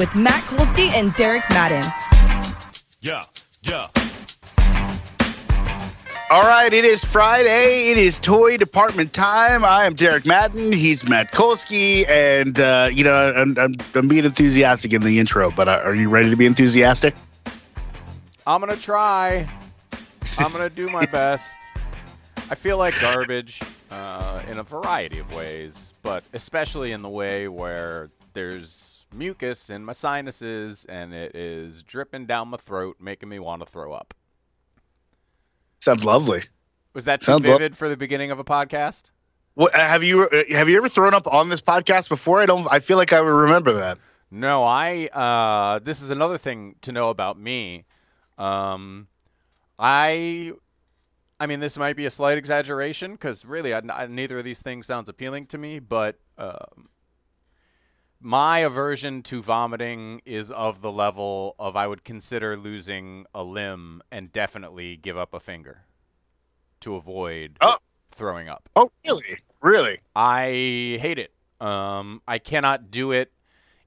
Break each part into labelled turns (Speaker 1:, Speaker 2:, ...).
Speaker 1: with Matt Kolsky and Derek Madden.
Speaker 2: Yeah, yeah.
Speaker 3: All right, it is Friday. It is toy department time. I am Derek Madden. He's Matt Kolsky, and uh, you know I'm, I'm, I'm being enthusiastic in the intro. But uh, are you ready to be enthusiastic?
Speaker 4: I'm gonna try. I'm gonna do my best. I feel like garbage uh, in a variety of ways, but especially in the way where there's mucus in my sinuses and it is dripping down my throat, making me want to throw up.
Speaker 3: Sounds lovely.
Speaker 4: Was that too
Speaker 3: Sounds lo-
Speaker 4: vivid for the beginning of a podcast?
Speaker 3: What, have you uh, have you ever thrown up on this podcast before? I don't. I feel like I would remember that.
Speaker 4: No, I. Uh, this is another thing to know about me. Um, I. I mean, this might be a slight exaggeration because really, I, I- neither of these things sounds appealing to me. But um, my aversion to vomiting is of the level of I would consider losing a limb and definitely give up a finger to avoid
Speaker 3: Oh.
Speaker 4: throwing up.
Speaker 3: Oh, really? Really?
Speaker 4: I hate it. Um, I cannot do it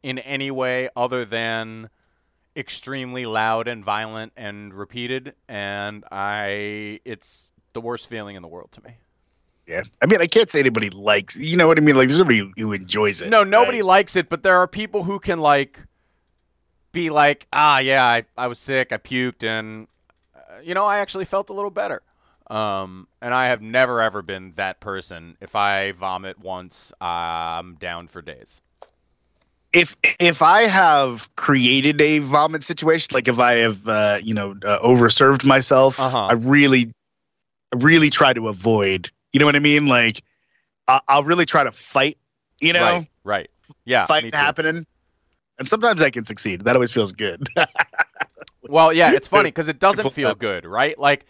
Speaker 4: in any way other than extremely loud and violent and repeated, and I it's the worst feeling in the world to me.
Speaker 3: Yeah. I mean, I can't say anybody likes. You know what I mean? Like, there's nobody who enjoys it.
Speaker 4: No, nobody
Speaker 3: right?
Speaker 4: likes it, but there are people who can like be like, ah, yeah, I, I was sick, I puked, and uh, you know, I actually felt a little better. Um, and I have never ever been that person. If I vomit once, I'm down for days.
Speaker 3: if if I have created a vomit situation, like if I have uh, you know uh, overserved myself,
Speaker 4: Uh-huh.
Speaker 3: I really, I really try to avoid. You know what I mean? Like I, I'll really try to fight. You know,
Speaker 4: right, right, yeah,
Speaker 3: fight
Speaker 4: me
Speaker 3: it
Speaker 4: too.
Speaker 3: happening. And sometimes I can succeed. That always feels good.
Speaker 4: Well, yeah, it's funny because it doesn't feel good, right? Like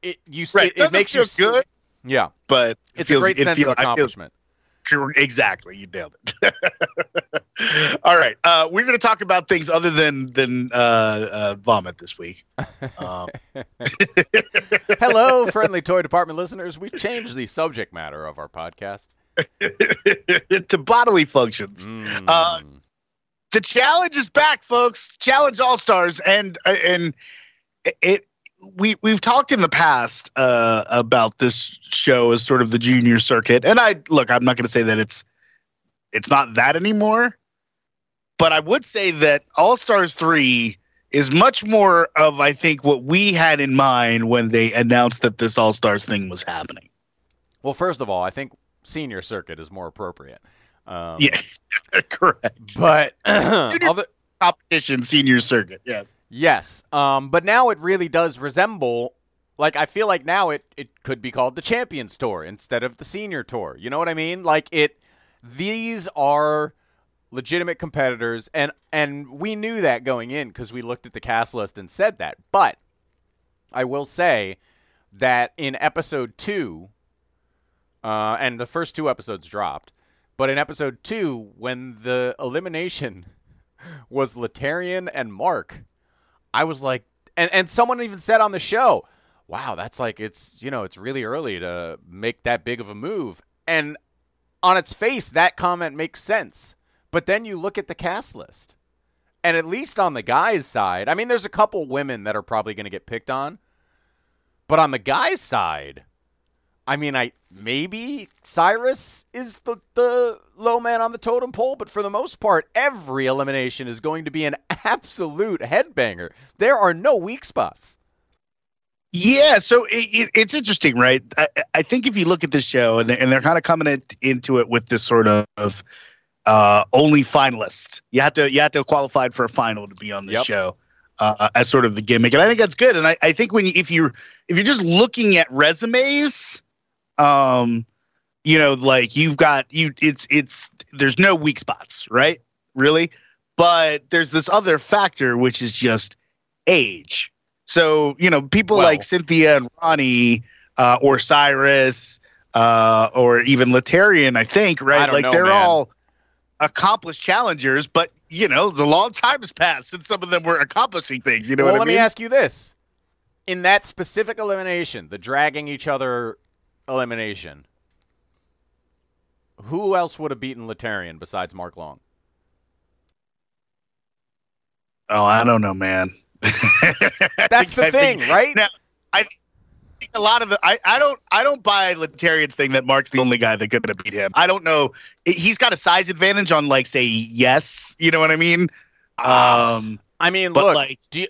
Speaker 4: it, you,
Speaker 3: right?
Speaker 4: it, it makes
Speaker 3: feel
Speaker 4: you
Speaker 3: good,
Speaker 4: Yeah,
Speaker 3: but it
Speaker 4: it's
Speaker 3: feels,
Speaker 4: a great
Speaker 3: it
Speaker 4: sense
Speaker 3: feel-
Speaker 4: of accomplishment.
Speaker 3: Exactly, you nailed it. All right, uh, we're going to talk about things other than than uh, uh, vomit this week. Um,
Speaker 4: Hello, friendly toy department listeners. We've changed the subject matter of our podcast.
Speaker 3: to bodily functions.
Speaker 4: Mm.
Speaker 3: Uh, the challenge is back, folks. Challenge All Stars, and uh, and it we we've talked in the past uh, about this show as sort of the junior circuit, and I look. I'm not going to say that it's it's not that anymore, but I would say that All Stars three is much more of I think what we had in mind when they announced that this All Stars thing was happening.
Speaker 4: well, first of all, I think senior circuit is more appropriate. Um,
Speaker 3: Yeah, correct.
Speaker 4: but other,
Speaker 3: Competition senior circuit. Yes.
Speaker 4: Yes. Um, but now it really does resemble like I feel like now it, it could be called the Champions Tour instead of the Senior Tour. You know what I mean? Like it these are legitimate competitors and and we knew that going in cuz we looked at the cast list and said that. But I will say that in episode 2 uh, and the first two episodes dropped, but in episode 2 when the elimination was Laterrian and Mark, I was like, and and someone even said on the show, "Wow, that's like it's you know it's really early to make that big of a move." And on its face, that comment makes sense. But then you look at the cast list, and at least on the guys' side, I mean, there's a couple women that are probably going to get picked on, but on the guys' side, I mean, I maybe Cyrus is the the low man on the totem pole, but for the most part, every elimination is going to be an absolute headbanger. There are no weak spots.
Speaker 3: Yeah, so it, it, it's interesting, right? I, I think if you look at this show, and, and they're kind of coming into it with this sort of uh, only finalist. You have to you have to qualify for a final to be on the
Speaker 4: Yep.
Speaker 3: show uh, as sort of the gimmick, and I think that's good. And I, I think when you, if you're if you're just looking at resumes, um, you know, like you've got you, it's it's there's no weak spots, right? Really, but there's this other factor which is just age. So you know, people like Cynthia and Ronnie, uh, or Cyrus, uh, or even Laterrian, I think, right?
Speaker 4: I
Speaker 3: like
Speaker 4: know,
Speaker 3: they're
Speaker 4: man.
Speaker 3: all accomplished challengers, but you know, the long time has passed since some of them were accomplishing things. You know
Speaker 4: well,
Speaker 3: what
Speaker 4: let
Speaker 3: I mean?
Speaker 4: me ask you this: in that specific elimination, the dragging each other elimination, who else would have beaten Laterrian besides Mark Long?
Speaker 3: oh, I don't know, man.
Speaker 4: That's the thing, right?
Speaker 3: Now, I think a lot of the I, I don't I don't buy Laterrian's thing that Mark's the only guy that could have beat him. I don't know. He's got a size advantage on like say yes, you know what I mean? Um,
Speaker 4: I mean, look,
Speaker 3: like,
Speaker 4: do you,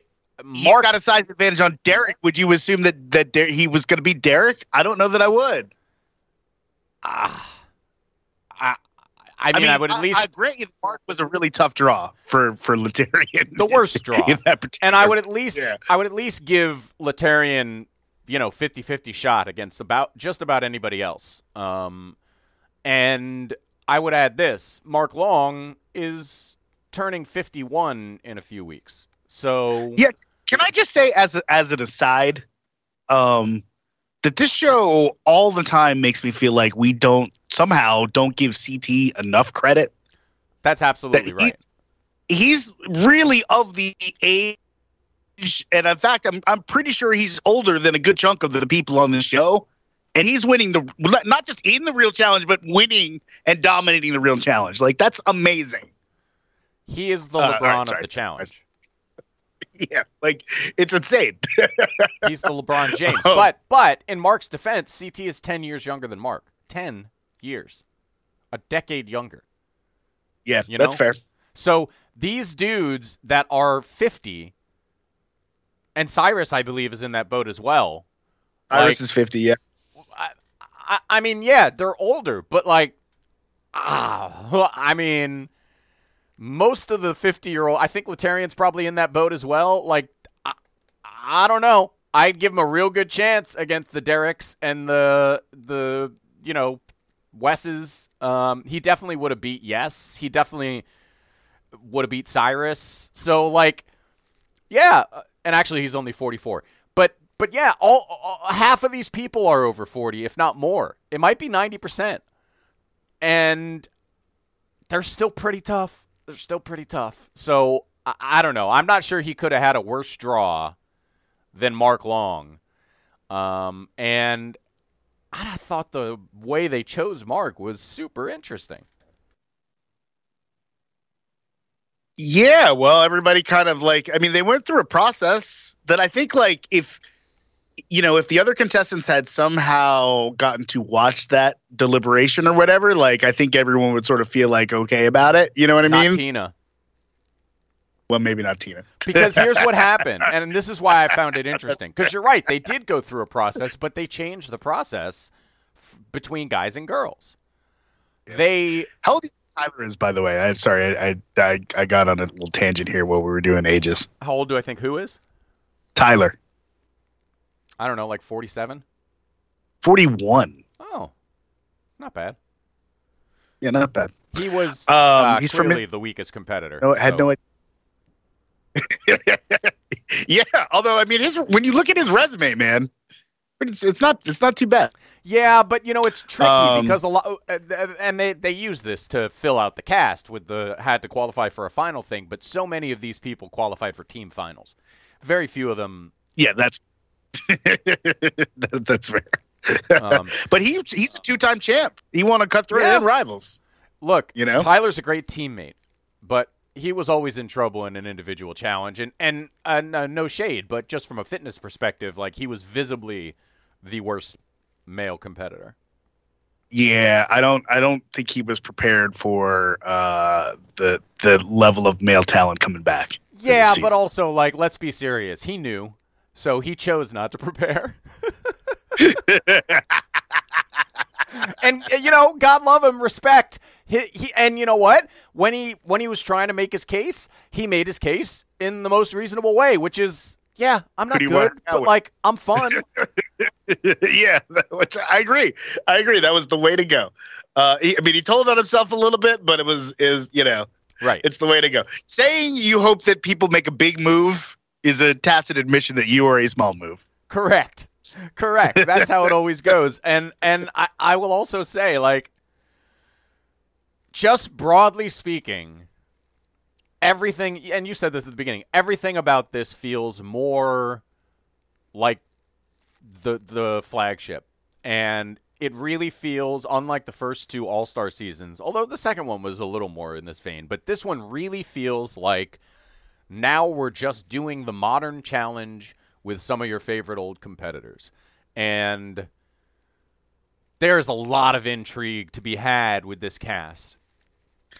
Speaker 3: he's
Speaker 4: Mark
Speaker 3: got a size advantage on Derek. Would you assume that that Der- he was going to be Derek? I don't know that I would.
Speaker 4: Ah, I mean, I, would at least
Speaker 3: I, grant you Mark was a really tough draw for for Laterrian.
Speaker 4: the worst draw.
Speaker 3: in that
Speaker 4: and I would at least
Speaker 3: Yeah.
Speaker 4: I would at least give Laterrian, you know, 50-50 shot against about just about anybody else. Um, and I would add this: Mark Long is turning 51 in a few weeks. So
Speaker 3: Yeah, can I just say as a, as an aside, um, that this show all the time makes me feel like we don't somehow don't give CT enough credit.
Speaker 4: that's
Speaker 3: That
Speaker 4: absolutely right.
Speaker 3: he's, he's really of the age, and in fact, I'm I'm pretty sure he's older than a good chunk of the people on this show. And he's winning the not just in the real challenge, but winning and dominating the real challenge. Like that's amazing.
Speaker 4: He is the
Speaker 3: Uh,
Speaker 4: LeBron
Speaker 3: right,
Speaker 4: of the challenge.
Speaker 3: Yeah, like it's insane.
Speaker 4: He's the LeBron James.
Speaker 3: Oh.
Speaker 4: But but in Mark's defense, CT is 10 years younger than Mark. 10 years. A decade younger.
Speaker 3: yeah,
Speaker 4: You
Speaker 3: that's fair.
Speaker 4: So these dudes that are 50, and Cyrus, I believe, is in that boat as well.
Speaker 3: Cyrus
Speaker 4: Like-
Speaker 3: is fifty. Yeah.
Speaker 4: I, I mean, yeah, they're older, but like, ah, I mean, most of the 50 year old, I think Laterrian's probably in that boat as well. Like, I, I don't know. I'd give him a real good chance against the Derricks and the, the you know, Wes's. Um, he definitely would have beat Yes. He definitely would have beat Cyrus. So, like, yeah, uh, and actually he's only 44. But but yeah, all, all half of these people are over 40, if not more. It might be 90%. And they're still pretty tough. They're still pretty tough. So, I, I don't know. I'm not sure he could have had a worse draw than Mark Long. Um, and I thought the way they chose Mark was super interesting.
Speaker 3: Yeah, well, everybody kind of like I mean, they went through a process that I think like if you know, if the other contestants had somehow gotten to watch that deliberation or whatever, like I think everyone would sort of feel like okay about it. You know what I
Speaker 4: Not
Speaker 3: mean?
Speaker 4: Tina.
Speaker 3: well, maybe not Tina.
Speaker 4: Because here's what happened, and this is why I found it interesting. Because you're right, they did go through a process, but they changed the process f- between guys and girls. They
Speaker 3: How old do you think Tyler is, by the way? I sorry, I, I I I got on a little tangent here while we were doing ages.
Speaker 4: how old do I think who is?
Speaker 3: Tyler,
Speaker 4: I don't know, like 47.
Speaker 3: forty-one.
Speaker 4: Oh, not bad.
Speaker 3: Yeah, not bad.
Speaker 4: He was
Speaker 3: Um,
Speaker 4: uh,
Speaker 3: he's from
Speaker 4: clearly the weakest competitor.
Speaker 3: No, I had
Speaker 4: so-
Speaker 3: no idea. yeah, although I mean, his when you look at his resume, man, it's it's not it's not too bad.
Speaker 4: Yeah, but you know it's tricky
Speaker 3: Um,
Speaker 4: because a lot, uh, and they they use this to fill out the cast with the had to qualify for a final thing. But so many of these people qualified for team finals. Very few of them.
Speaker 3: Yeah, that's that, that's fair.
Speaker 4: Um,
Speaker 3: but he he's a two time champ. He won a cutthroat
Speaker 4: Yeah.
Speaker 3: and rivals.
Speaker 4: look,
Speaker 3: You know?
Speaker 4: Tyler's a great teammate, but he was always in trouble in an individual challenge. And and uh, no, no shade, but just from a fitness perspective, like he was visibly the worst male competitor.
Speaker 3: Yeah, I don't I don't think he was prepared for uh, the the level of male talent coming back.
Speaker 4: Yeah, but also like let's be serious. He knew, so he chose not to prepare. and uh, you know, God love him, respect. He, he and you know what? When he when he was trying to make his case, he made his case in the most reasonable way, which is yeah, I'm not good, but like I'm fun.
Speaker 3: yeah, which I agree. I agree. That was the way to go. Uh, he, I mean, he told on himself a little bit, but it was is you know
Speaker 4: Right.
Speaker 3: It's the way to go. Saying you hope that people make a big move is a tacit admission that you are a small move.
Speaker 4: Correct. Correct. That's how it always goes. And and I, I will also say, like, just broadly speaking, everything and you said this at the beginning, everything about this feels more like the the flagship. And it really feels unlike the first two All Star seasons, although the second one was a little more in this vein, but this one really feels like now we're just doing the modern challenge with some of your favorite old competitors. And there's a lot of intrigue to be had with this cast.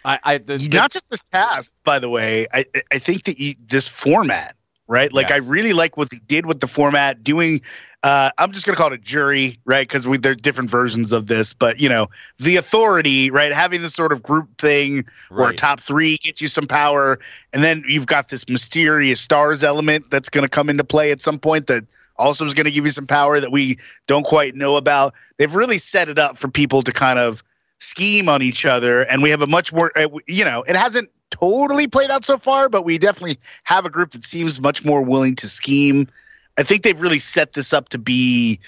Speaker 4: I, I the, the-
Speaker 3: Not just this cast, by the way. I I think that you, this format, right? Like
Speaker 4: Yes.
Speaker 3: I really like what they did with the format, doing. Uh, I'm just gonna call it a jury, right? Because we there's different versions of this, but you know, the authority, right? Having this sort of group thing where top three gets you some power, and then you've got this mysterious stars element that's gonna come into play at some point that also is gonna give you some power that we don't quite know about. They've really set it up for people to kind of scheme on each other and we have a much more uh, you know it hasn't totally played out so far but we definitely have a group that seems much more willing to scheme i think they've really set this up to be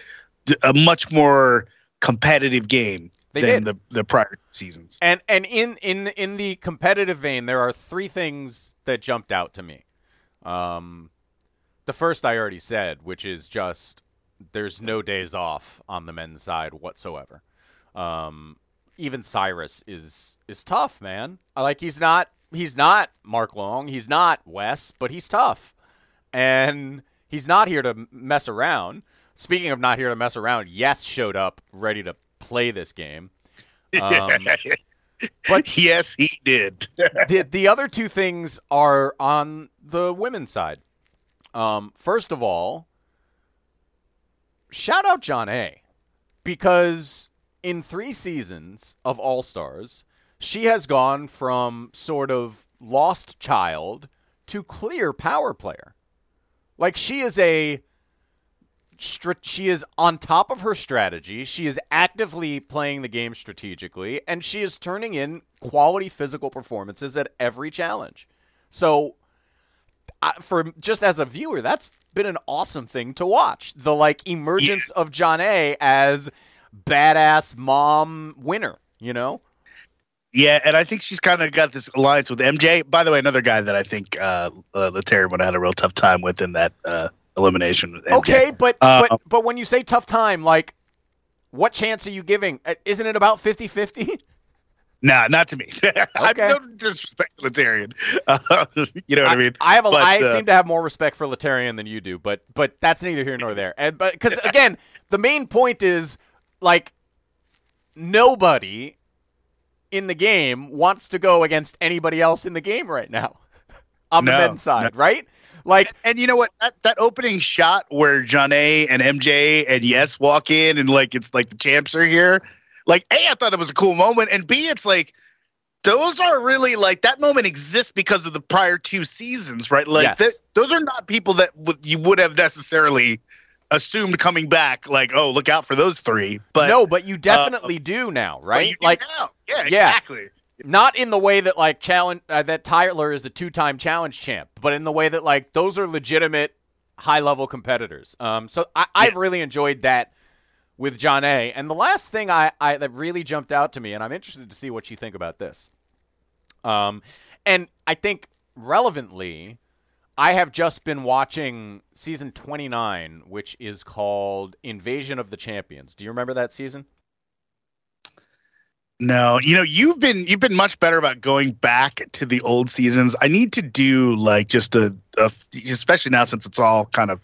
Speaker 3: a much more competitive game
Speaker 4: They
Speaker 3: than
Speaker 4: did.
Speaker 3: the the prior seasons
Speaker 4: And and in in in the competitive vein, there are three things that jumped out to me. Um, the first I already said, which is just there's no days off on the men's side whatsoever. Um, even Cyrus is is tough, man. I Like he's not he's not Mark Long, he's not Wes, but he's tough, and he's not here to mess around. Speaking of not here to mess around, Yes showed up ready to play this game. Um, but
Speaker 3: yes he did
Speaker 4: the the other two things are on the women's side. Um, first of all, shout out Jonna. Because in three seasons of All Stars, she has gone from sort of lost child to clear power player. Like she is a str- she is on top of her strategy. She is actively playing the game strategically, and she is turning in quality physical performances at every challenge. So, I, for just as a viewer, that's been an awesome thing to watch. The like emergence of Jonna as badass mom winner. You know,
Speaker 3: Yeah, and I think she's kind of got this alliance with MJ. By the way, another guy that I think uh, uh Letary would have had a real tough time with in that uh, elimination.
Speaker 4: okay, but
Speaker 3: Uh,
Speaker 4: but but when you say tough time, like. What chance are you giving? Uh, Isn't it about 50 50?
Speaker 3: Nah, not to me. I'm
Speaker 4: Okay.
Speaker 3: no disrespect Laterrian. Uh, you know what I, mean?
Speaker 4: I have a,
Speaker 3: But,
Speaker 4: I
Speaker 3: uh,
Speaker 4: seem to have more respect for Laterrian than you do, but but that's neither here nor there. And but because again, the main point is like nobody in the game wants to go against anybody else in the game right now on the men's side, right? Like
Speaker 3: And you know what? That that opening shot where Jonna and MJ and Yes walk in and like it's like the champs are here. Like A, I thought it was a cool moment, and B, it's like those are really like that moment exists because of the prior two seasons, right? Like
Speaker 4: Yes.
Speaker 3: th- those are not people that w- you would have necessarily assumed coming back. Like, oh, look out for those three. But
Speaker 4: no, but you definitely do now, right?
Speaker 3: do
Speaker 4: like
Speaker 3: now. yeah,
Speaker 4: Yeah.
Speaker 3: exactly.
Speaker 4: not in the way that like challenge uh, that Tyler is a two-time challenge champ, but in the way that like those are legitimate high-level competitors. Um, so I, I've really enjoyed that with Jonna. And the last thing I, I that really jumped out to me, and I'm interested to see what you think about this. Um, and I think relevantly, I have just been watching season 29, which is called Invasion of the Champions. Do you remember that season?
Speaker 3: No, you know, you've been you've been much better about going back to the old seasons. I need to do like just a, a especially now since it's all kind of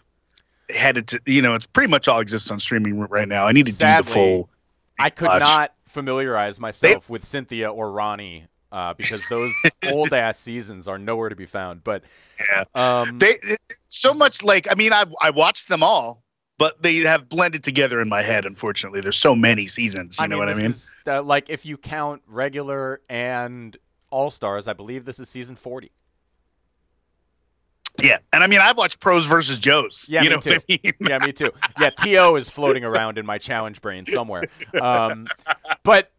Speaker 3: headed to you know, it's pretty much all exists on streaming right now. I need to
Speaker 4: Sadly,
Speaker 3: do the full
Speaker 4: I could
Speaker 3: watch.
Speaker 4: not familiarize myself with Cynthia or Ronnie uh, because those old ass seasons are nowhere to be found. But
Speaker 3: Yeah.
Speaker 4: um,
Speaker 3: They so much like I mean I I watched them all, but they have blended together in my head. Unfortunately, there's so many seasons. You
Speaker 4: I
Speaker 3: know
Speaker 4: mean,
Speaker 3: what I mean?
Speaker 4: is uh, like if you count regular and all stars, I believe this is season forty.
Speaker 3: yeah, and I mean I've watched pros versus Joes.
Speaker 4: Yeah,
Speaker 3: you
Speaker 4: me
Speaker 3: know
Speaker 4: too.
Speaker 3: I mean?
Speaker 4: Yeah, me too. Yeah, To is floating around in my challenge brain somewhere. Um, but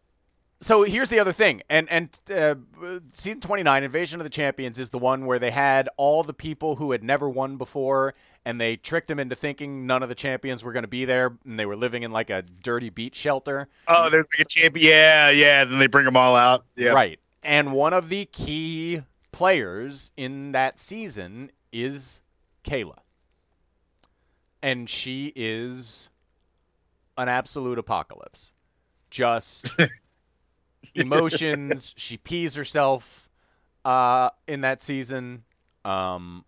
Speaker 4: so here's the other thing, and and uh, season 29, Invasion of the Champions, is the one where they had all the people who had never won before, and they tricked them into thinking none of the champions were going to be there, and they were living in like a dirty beach shelter.
Speaker 3: Oh, there's like a champion. Yeah, yeah. Then they bring them all out. Yeah.
Speaker 4: Right. And one of the key players in that season is Kayla. And she is an absolute apocalypse. Just emotions. she pees herself uh, in that season. Um,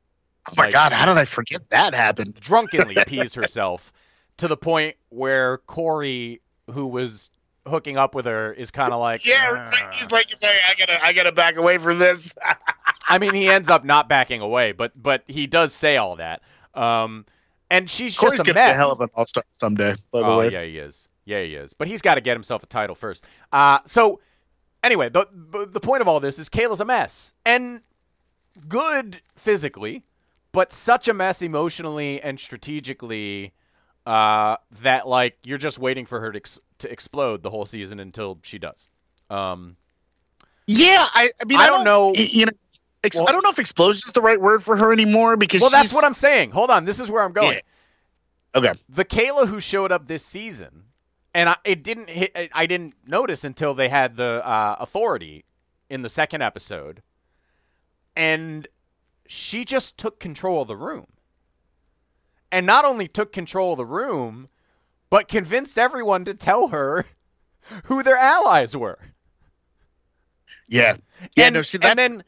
Speaker 3: Oh my
Speaker 4: like,
Speaker 3: God, how did I forget that happened?
Speaker 4: drunkenly pees herself to the point where Corey, who was hooking up with her, is kind of like,
Speaker 3: Yeah, it's like, he's like, sorry, I gotta, I gotta back away from this.
Speaker 4: I mean, he ends up not backing away, but but he does say all that. Um, and she's
Speaker 3: Corey's
Speaker 4: just a
Speaker 3: gonna
Speaker 4: mess.
Speaker 3: a hell of an all star someday. By the
Speaker 4: oh
Speaker 3: way,
Speaker 4: yeah, he is. Yeah, he is. But he's got to get himself a title first. Uh, so anyway, the the point of all this is Kayla's a mess and good physically, but such a mess emotionally and strategically uh, that like you're just waiting for her to ex- to explode the whole season until she does. Um,
Speaker 3: yeah. I, I mean,
Speaker 4: I
Speaker 3: I,
Speaker 4: don't know-
Speaker 3: You know, ex-
Speaker 4: Well-
Speaker 3: I don't know if explosion is the right word for her anymore because.
Speaker 4: well, that's what I'm saying. Hold on, this is where I'm going.
Speaker 3: Yeah. Okay.
Speaker 4: the Kayla who showed up this season, and I, it didn't hit. I- didn't notice until they had the uh, authority in the second episode, and she just took control of the room, and not only took control of the room, but convinced everyone to tell her who their allies were.
Speaker 3: Yeah. Yeah.
Speaker 4: And-
Speaker 3: no. See,
Speaker 4: and then-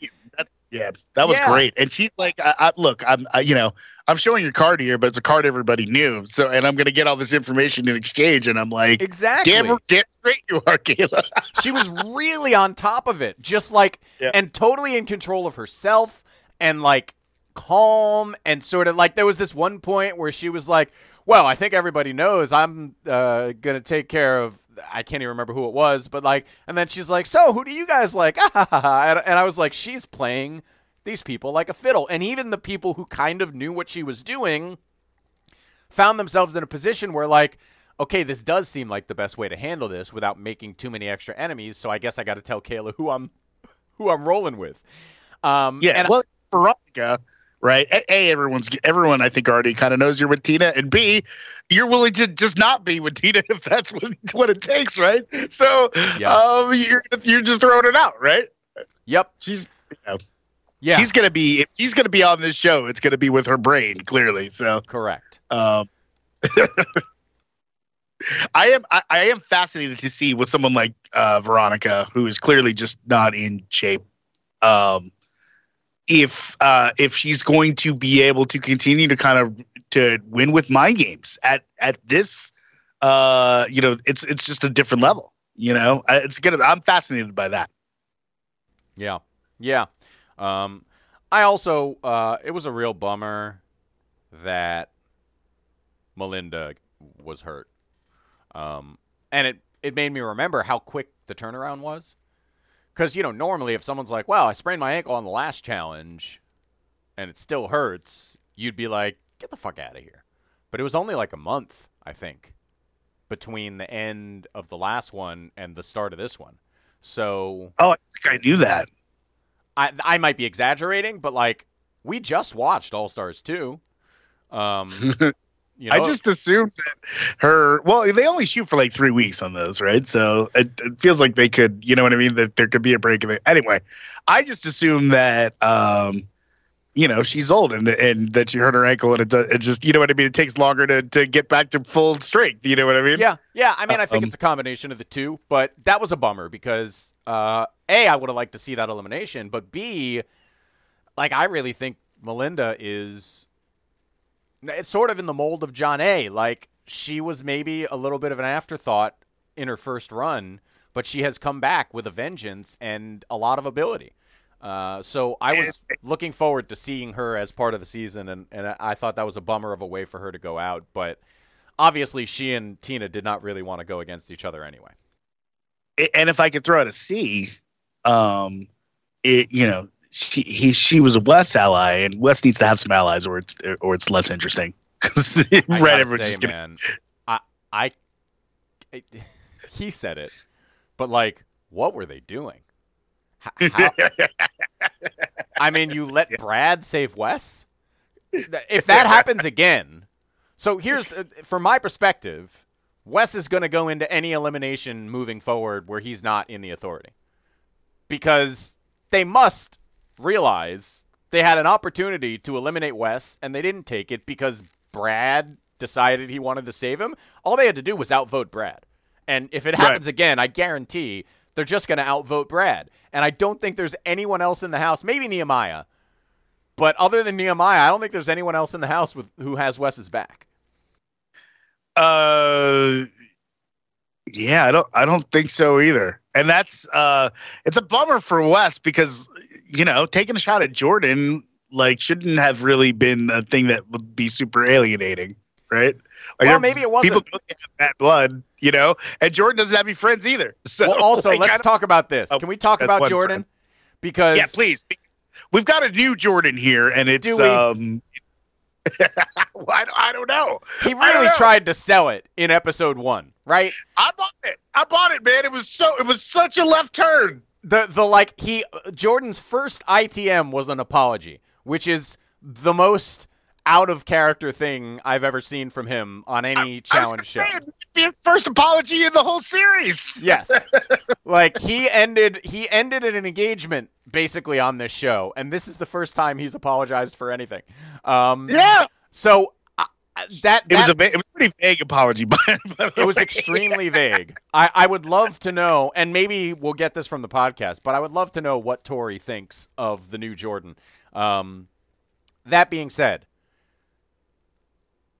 Speaker 3: yeah, that was
Speaker 4: Yeah.
Speaker 3: great. And she's like, I, I, "Look, I'm, I, you know, I'm showing your card here, but it's a card everybody knew. So, and I'm gonna get all this information in exchange." And I'm like,
Speaker 4: Exactly.
Speaker 3: "Damn, damn straight you are, Kayla."
Speaker 4: she was really on top of it, just like
Speaker 3: Yeah.
Speaker 4: and totally in control of herself and like calm and sort of like there was this one point where she was like, "Well, I think everybody knows I'm uh, gonna take care of." I can't even remember who it was, but like, and then she's like, "So, who do you guys like?" and, and I was like, "She's playing these people like a fiddle," and even the people who kind of knew what she was doing found themselves in a position where like okay this does seem like the best way to handle this without making too many extra enemies so i guess i got to tell kayla who i'm who i'm rolling with um
Speaker 3: Yeah.
Speaker 4: and
Speaker 3: well, Veronica, right? A, a, everyone's everyone I think already kind of knows you're with Tina, and B, you're willing to just not be with Tina if that's what what it takes, right? So,
Speaker 4: Yeah.
Speaker 3: um, you're you're just throwing it out, right?
Speaker 4: yep
Speaker 3: She's you know,
Speaker 4: yeah
Speaker 3: she's gonna be if she's gonna be on this show, it's gonna be with her brain clearly. So,
Speaker 4: correct
Speaker 3: um, I am I, I am fascinated to see with someone like uh, Veronica, who is clearly just not in shape. Um, if uh, if she's going to be able to continue to kind of to win with mind games at at this, uh, you know, it's it's just a different level. You know, it's gonna. I'm fascinated by that.
Speaker 4: yeah yeah um i also uh it was a real bummer that melinda was hurt um and it it made me remember how quick the turnaround was because you know normally if someone's like well i sprained my ankle on the last challenge and it still hurts you'd be like get the fuck out of here but it was only like a month i think between the end of the last one and the start of this one so
Speaker 3: Oh, I think I knew that.
Speaker 4: I I might be exaggerating, but like we just watched All Stars 2. Um you know,
Speaker 3: I just assumed that her. Well, they only shoot for like three weeks on those, right? So it, it feels like they could, you know what I mean? That there could be a break in it. Anyway, I just assumed that, um, you know, she's old and and that she hurt her ankle and it, does- it just, you know what I mean? It takes longer to to get back to full strength. You know what I mean?
Speaker 4: Yeah, yeah. I mean, I think
Speaker 3: Um,
Speaker 4: it's a combination of the two, but that was a bummer because uh, a I would have liked to see that elimination, but b like I really think Melinda is it's sort of in the mold of Jonna. Like she was maybe a little bit of an afterthought in her first run, but she has come back with a vengeance and a lot of ability. Uh, so I was looking forward to seeing her as part of the season, and, and I- thought that was a bummer of a way for her to go out. But obviously, she and Tina did not really want to go against each other anyway.
Speaker 3: and if I could throw out a C, um, it you know she he she was a West ally, and West needs to have some allies, or it's or it's less interesting. 'Cause
Speaker 4: I
Speaker 3: right, everyone's
Speaker 4: say,
Speaker 3: just gonna.
Speaker 4: man, I, I, it- he said it, but like what were they doing? How- I mean, you let Brad save Wes. If that happens again, so here's uh, from my perspective, Wes is going to go into any elimination moving forward where he's not in the authority because they must realize they had an opportunity to eliminate Wes and they didn't take it because Brad decided he wanted to save him. All they had to do was outvote Brad. And if it happens again, I guarantee they're just going to outvote Brad. And I don't think there's anyone else in the house, maybe Nehemiah. But other than Nehemiah, I don't think there's anyone else in the house with who has Wes's back.
Speaker 3: Uh, yeah, I don't, I don't think so either. And that's, uh, it's a bummer for Wes because you know taking a shot at Jordan like shouldn't have really been a thing that would be super alienating, right? Like,
Speaker 4: Well, maybe it wasn't.
Speaker 3: People don't have bad blood, you know, and Jordan doesn't have any friends either. So
Speaker 4: Well, also,
Speaker 3: like,
Speaker 4: let's talk about this.
Speaker 3: Oh,
Speaker 4: Can we talk about Jordan?
Speaker 3: friend.
Speaker 4: Because
Speaker 3: Yeah, please. We've got a new Jordan here, and it's um. well, I, don't- I don't know.
Speaker 4: he really tried to sell it in episode one, right?
Speaker 3: I bought it. I bought it, man. It was so. It was such a left turn.
Speaker 4: the the like he Jordan's first ITM was an apology, which is the most out of character thing I've ever seen from him on any
Speaker 3: I
Speaker 4: challenge
Speaker 3: gonna
Speaker 4: show.
Speaker 3: say, his first apology in the whole series.
Speaker 4: Yes. like he ended he ended an engagement basically on this show and this is the first time he's apologized for anything. Um
Speaker 3: Yeah.
Speaker 4: so uh, that
Speaker 3: It was a. It was a pretty vague apology, but
Speaker 4: It was extremely vague. I, I would love to know, and maybe we'll get this from the podcast, but I would love to know what Tori thinks of the new Jordan. Um, that being said,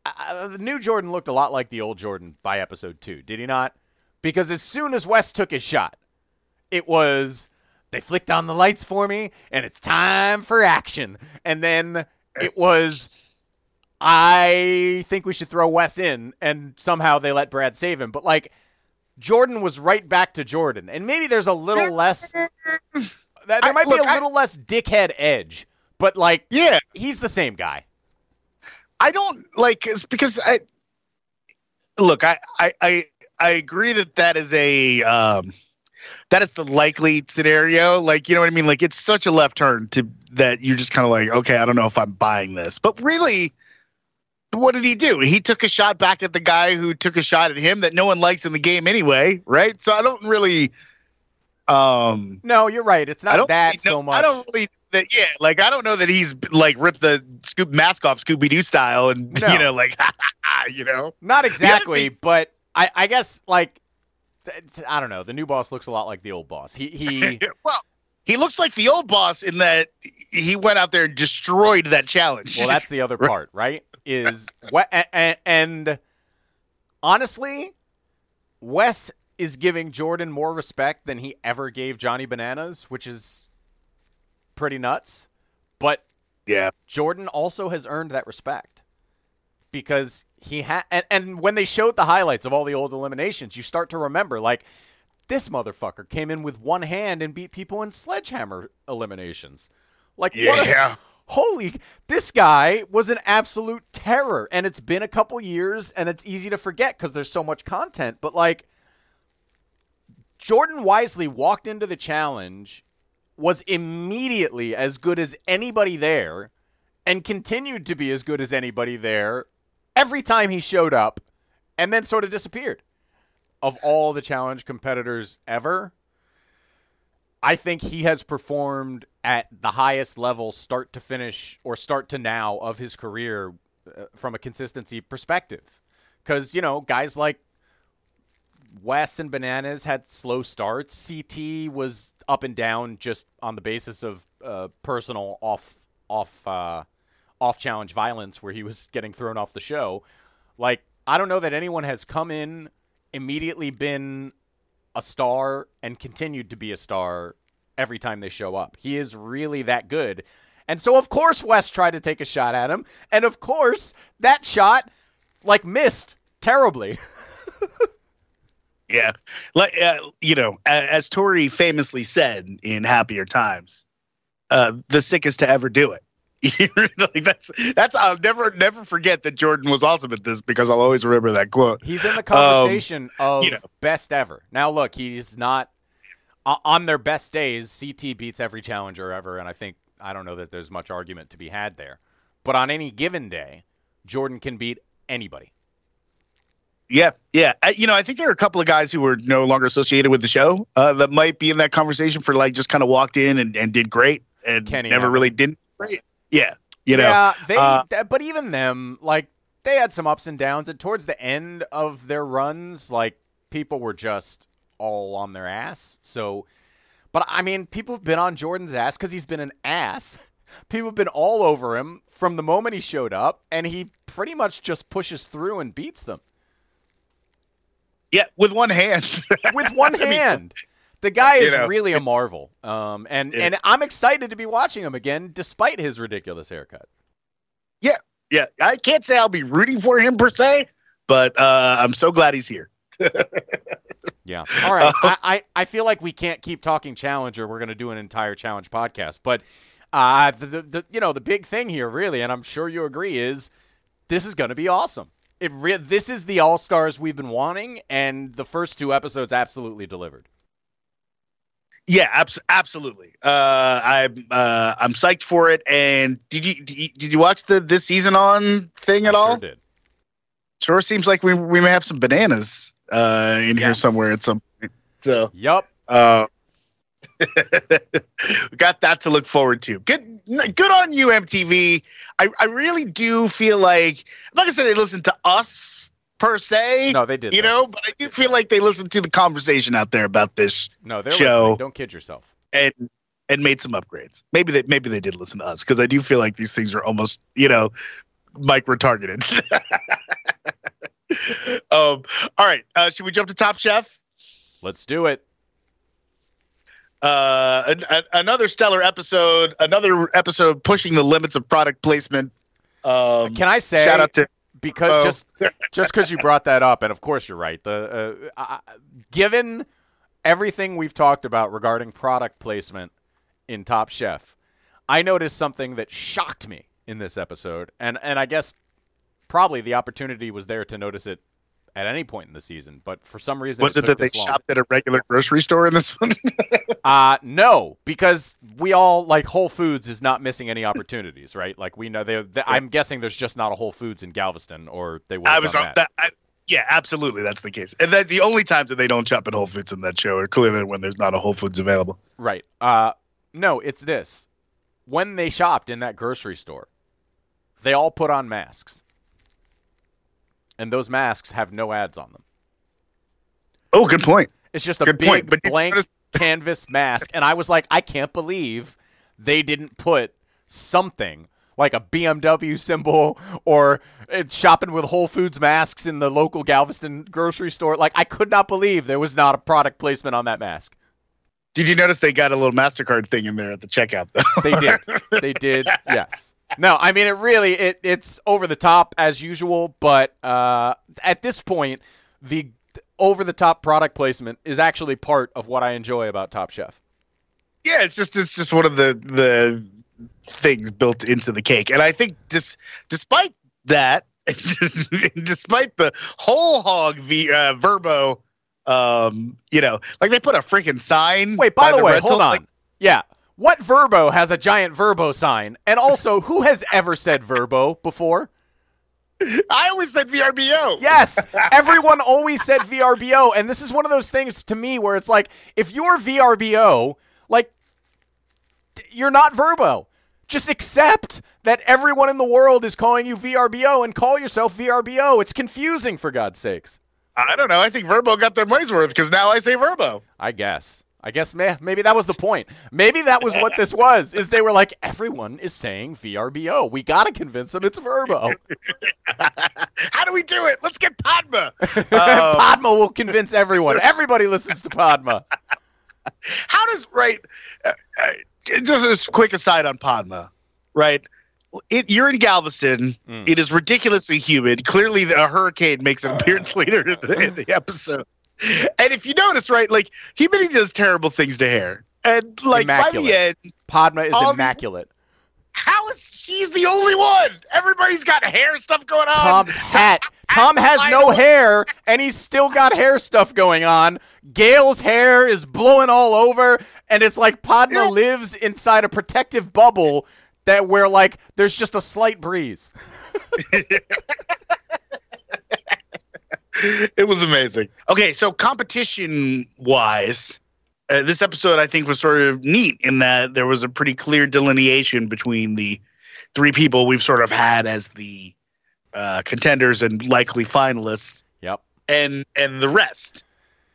Speaker 4: uh, the new Jordan looked a lot like the old Jordan by episode two, did he not? Because as soon as Wes took his shot, it was they flicked on the lights for me, and it's time for action. And then it was I think we should throw Wes in, and somehow they let Brad save him. But like, Jordan was right back to Jordan, and maybe there's a little less. th- There
Speaker 3: I-
Speaker 4: might
Speaker 3: look,
Speaker 4: be a
Speaker 3: I-
Speaker 4: little less dickhead edge, but like,
Speaker 3: yeah.
Speaker 4: he's the same guy.
Speaker 3: I don't like it's because I look. I I I, I agree that that is a um, that is the likely scenario. Like you know what I mean. Like it's such a left turn to that you're just kind of like, okay, I don't know if I'm buying this. But really, what did he do? He took a shot back at the guy who took a shot at him that no one likes in the game anyway, right? So I don't really. Um,
Speaker 4: No, you're right. It's not that
Speaker 3: really know-
Speaker 4: so much.
Speaker 3: I don't really that yeah, like I don't know that he's like ripped the scoop mask off Scooby Doo style and
Speaker 4: No.
Speaker 3: you know like you know.
Speaker 4: Not exactly,
Speaker 3: thing-
Speaker 4: but I, I guess like, I don't know. The new boss looks a lot like the old boss. He he.
Speaker 3: well, he looks like the old boss in that he went out there and destroyed that challenge.
Speaker 4: Well, that's the other part, right? Is what and, and honestly, Wes is giving Jordan more respect than he ever gave Johnny Bananas, which is pretty nuts. But
Speaker 3: yeah.
Speaker 4: Jordan also has earned that respect because he had and, and when they showed the highlights of all the old eliminations, you start to remember like this motherfucker came in with one hand and beat people in sledgehammer eliminations. Like what a- holy this guy was an absolute terror and it's been a couple years and it's easy to forget because there's so much content but like jordan wisely walked into the challenge was immediately as good as anybody there and continued to be as good as anybody there every time he showed up and then sort of disappeared of all the challenge competitors ever I think he has performed at the highest level, start to finish or start to now of his career uh, from a consistency perspective. Because, you know, guys like Wes and Bananas had slow starts. CT was up and down just on the basis of uh, personal off off uh, off challenge violence, where he was getting thrown off the show. Like I don't know that anyone has come in immediately been a star and continued to be a star every time they show up. He is really that good. And so of course Wes tried to take a shot at him, and of course that shot like missed terribly.
Speaker 3: Yeah. Like uh, you know, as Tori famously said in Happier Times, uh, the sickest to ever do it. like that's that's I'll never never forget that Jordan was awesome at this because I'll always remember that quote.
Speaker 4: He's in the conversation of
Speaker 3: Um, you know.
Speaker 4: best ever. Now look, he's not on their best days, CT beats every challenger ever, and I think I don't know that there's much argument to be had there. But on any given day, Jordan can beat anybody.
Speaker 3: Yeah, yeah. I, you know, I think there are a couple of guys who are no longer associated with the show uh, that might be in that conversation for like just kind of walked in and, and did great and
Speaker 4: Kenny
Speaker 3: never really did great. Yeah, you know.
Speaker 4: yeah, they.
Speaker 3: uh,
Speaker 4: th- but even them, like they had some ups and downs, and towards the end of their runs, like people were just all on their ass. So, but I mean, people have been on Jordan's ass because he's been an ass. People have been all over him from the moment he showed up, and he pretty much just pushes through and beats them
Speaker 3: yeah, with one hand.
Speaker 4: with one
Speaker 3: I mean,
Speaker 4: hand. The guy is
Speaker 3: you know.
Speaker 4: really a marvel, um, and and I'm excited to be watching him again, despite his ridiculous haircut.
Speaker 3: yeah, yeah. I can't say I'll be rooting for him per se, but uh, I'm so glad he's here.
Speaker 4: Yeah. All right. I, I, I feel like we can't keep talking Challenger. We're going to do an entire Challenge podcast. But uh, the, the, the you know the big thing here, really, and I'm sure you agree, is this is going to be awesome. It re- this is the All Stars we've been wanting, and the first two episodes absolutely delivered.
Speaker 3: Yeah, abs- absolutely. Uh, I'm uh, I'm psyched for it. And did you did you- watch the this season on thing at
Speaker 4: I
Speaker 3: all?
Speaker 4: Sure did.
Speaker 3: Sure seems like we we may have some bananas uh, in here somewhere at some point. So
Speaker 4: Yup.
Speaker 3: uh, we got that to look forward to. Good good on you, MTV. I, I really do feel like like I'm not gonna say they listen to us per se.
Speaker 4: No, they did.
Speaker 3: you know, but I do feel like they listen to the conversation out there about this
Speaker 4: No, they're
Speaker 3: show.
Speaker 4: listening. Don't kid yourself.
Speaker 3: and and made some upgrades. Maybe they maybe they did listen to us because I do feel like these things are almost you know micro targeted. um, all right, uh, should we jump to Top Chef?
Speaker 4: Let's do it.
Speaker 3: Uh, an, an- another stellar episode. Another episode pushing the limits of product placement. Um,
Speaker 4: Can I say
Speaker 3: shout out to
Speaker 4: because
Speaker 3: Oh.
Speaker 4: just just because you brought that up, and of course you're right. The uh, uh, given everything we've talked about regarding product placement in Top Chef, I noticed something that shocked me in this episode, and and I guess probably the opportunity was there to notice it at any point in the season, but for some reason
Speaker 3: was it
Speaker 4: took
Speaker 3: that they
Speaker 4: long.
Speaker 3: shopped at a regular grocery store in this one?
Speaker 4: Uh no, because we all like Whole Foods is not missing any opportunities, right? Like we know they. they I'm guessing there's just not a Whole Foods in Galveston, or they would.
Speaker 3: I was on
Speaker 4: that.
Speaker 3: that. I, yeah, absolutely, that's the case. And then the only times that they don't shop at Whole Foods in that show are clearly when there's not a Whole Foods available.
Speaker 4: Right. Uh no, it's this. When they shopped in that grocery store, they all put on masks. And those masks have no ads on them.
Speaker 3: Oh, good point.
Speaker 4: It's just a
Speaker 3: Good
Speaker 4: big
Speaker 3: point, but
Speaker 4: blank
Speaker 3: notice-
Speaker 4: canvas mask. And I was like, I can't believe they didn't put something like a BMW symbol or it's shopping with Whole Foods masks in the local Galveston grocery store. Like, I could not believe there was not a product placement on that mask.
Speaker 3: Did you notice they got a little Mastercard thing in there at the checkout though?
Speaker 4: They did. they did. Yes. No, I mean it really it it's over the top as usual, but uh, at this point, the over the top product placement is actually part of what I enjoy about Top Chef.
Speaker 3: yeah, it's just it's just one of the the things built into the cake, and I think just despite that, despite the whole hog v, uh, Verbo, um, you know, like they put a freaking sign.
Speaker 4: Wait, by, the, way,
Speaker 3: rental,
Speaker 4: hold on.
Speaker 3: like-
Speaker 4: yeah. What Verbo has a giant Verbo sign? And also, who has ever said Verbo before?
Speaker 3: I always said VRBO.
Speaker 4: Yes, everyone always said VRBO, and this is one of those things to me where it's like, if you're VRBO, like, you're not Verbo. Just accept that everyone in the world is calling you VRBO and call yourself VRBO. It's confusing, for God's sakes.
Speaker 3: I don't know. I think Verbo got their money's worth because now I say Verbo.
Speaker 4: I guess. I guess meh, maybe that was the point. Maybe that was what this was. Is they were like everyone is saying VRBO. We got to convince them it's Verbo.
Speaker 3: How do we do it? Let's get Padma. Um,
Speaker 4: Padma will convince everyone. Everybody listens to Padma.
Speaker 3: how does right? Uh, uh, just a quick aside on Padma, right? It, you're in Galveston.
Speaker 4: Mm.
Speaker 3: It is ridiculously humid. Clearly, the, a hurricane makes an appearance later in the, in the episode. And if you notice, right, like humidity does terrible things to hair. And like by the end,
Speaker 4: Padma is
Speaker 3: All the-
Speaker 4: immaculate.
Speaker 3: how is she's the only one. Everybody's got hair stuff going on.
Speaker 4: Tom's hat. Tom has no hair, and he's still got hair stuff going on. Gail's hair is blowing all over, and it's like Padma lives inside a protective bubble that where like there's just a slight breeze.
Speaker 3: it was amazing. Okay, so competition wise, uh, this episode I think was sort of neat in that there was a pretty clear delineation between the three people we've sort of had as the uh, contenders and likely finalists,
Speaker 4: Yep.
Speaker 3: and and the rest.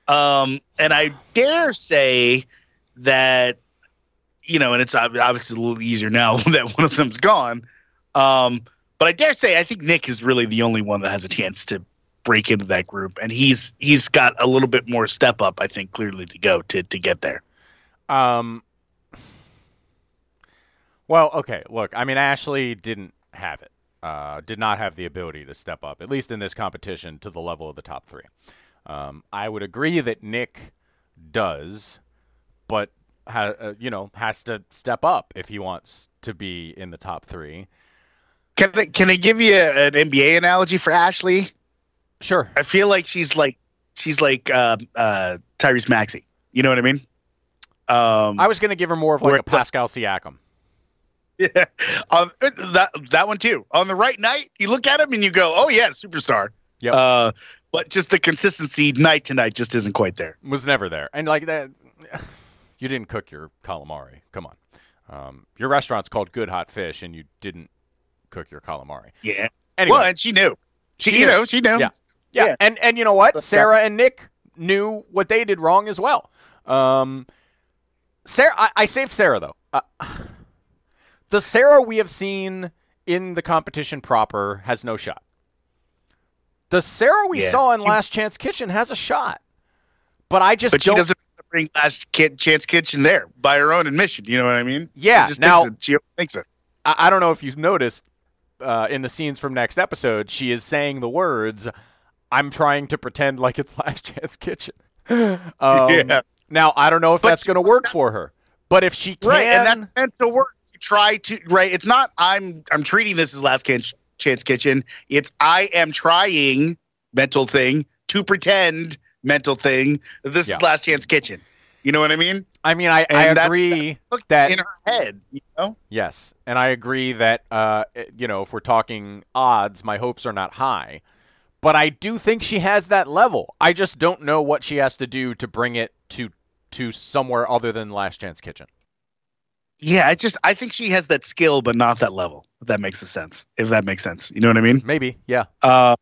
Speaker 3: Um, and I dare say that you know, and it's obviously a little easier now that one of them's gone. Um, but I dare say I think Nick is really the only one that has a chance to break into that group, and he's he's got a little bit more step up, I think, clearly to go to to get there.
Speaker 4: Um. Well, okay. Look, I mean, Ashley didn't have it. Uh, did not have the ability to step up, at least in this competition, to the level of the top three. Um, I would agree that Nick does, but ha- uh, you know has to step up if he wants to be in the top three.
Speaker 3: Can I, can I give you an NBA analogy for Ashley?
Speaker 4: Sure.
Speaker 3: I feel like she's like she's like uh, uh, Tyrese Maxey. You know what I mean? Um,
Speaker 4: I was going to give her more of like a Pascal Siakam.
Speaker 3: Yeah, um, that that one too. On the right night, you look at him and you go, "Oh yeah, superstar."
Speaker 4: Yep.
Speaker 3: Uh, but just the consistency night to night just isn't quite there.
Speaker 4: was never there. And like that, you didn't cook your calamari. Come on, um, your restaurant's called Good Hot Fish, and you didn't cook your calamari.
Speaker 3: Yeah.
Speaker 4: Anyway,
Speaker 3: Well, and she knew. She,
Speaker 4: She
Speaker 3: you
Speaker 4: knew.
Speaker 3: know, she knew.
Speaker 4: yeah, yeah,
Speaker 3: Yeah.
Speaker 4: and and you know what?
Speaker 3: But-
Speaker 4: Sarah and Nick knew what they did wrong as well. Um, Sarah, I, I saved Sarah though. Uh, the Sarah we have seen in the competition proper has no shot. The Sarah we
Speaker 3: Yeah.
Speaker 4: saw in Last Chance Kitchen has a shot, but I just
Speaker 3: But she
Speaker 4: don't.
Speaker 3: doesn't bring Last Kid Chance Kitchen there by her own admission. You know what I mean?
Speaker 4: Yeah,
Speaker 3: She just
Speaker 4: now-
Speaker 3: thinks it. She thinks it.
Speaker 4: I, I don't know if you've noticed uh, in the scenes from next episode, she is saying the words, "I'm trying to pretend like it's Last Chance Kitchen." um,
Speaker 3: Yeah.
Speaker 4: Now I don't know if
Speaker 3: But
Speaker 4: that's going to work for her, but if she can,
Speaker 3: Right, and that's meant to work. Try to right. It's not. I'm. I'm treating this as Last Chance Chance Kitchen. It's I am trying mental thing to pretend mental thing. This
Speaker 4: Yeah.
Speaker 3: is Last Chance Kitchen. You know what I mean?
Speaker 4: I mean, I, I
Speaker 3: that's-
Speaker 4: agree that
Speaker 3: in her head. You know.
Speaker 4: yes, and I agree that uh, you know if we're talking odds, my hopes are not high, but I do think she has that level. I just don't know what she has to do to bring it to to somewhere other than Last Chance Kitchen.
Speaker 3: Yeah, I just I think she has that skill, but not that level. If that makes sense. If that makes sense, you know what I mean?
Speaker 4: Maybe, yeah.
Speaker 3: Uh,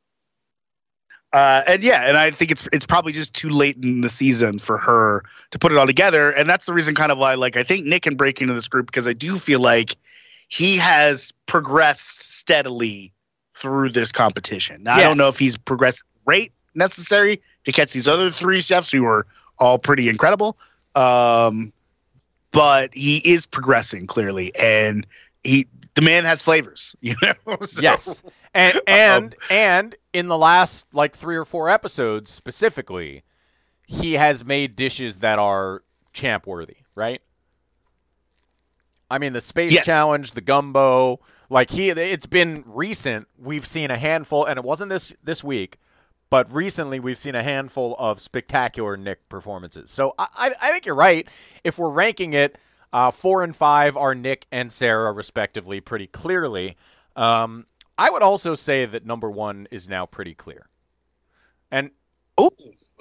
Speaker 3: uh, and yeah, and I think it's it's probably just too late in the season for her to put it all together, and that's the reason kind of why like I think Nick can break into this group because I do feel like he has progressed steadily through this competition. Now I don't know if he's progressed rate necessary to catch these other three chefs who were all pretty incredible, um, but he is progressing clearly, and he the man has flavors, you know. So-
Speaker 4: Yes. And and and in the last like 3 or 4 episodes specifically, he has made dishes that are champ worthy, right? I mean the space
Speaker 3: Yes.
Speaker 4: challenge, the gumbo, like he it's been recent. We've seen a handful and it wasn't this this week, but recently we've seen a handful of spectacular Nick performances. So I I, think you're right. If we're ranking it, uh, four and five are Nick and Sarah respectively, pretty clearly. Um, I would also say that number one is now pretty clear. And
Speaker 3: Oh,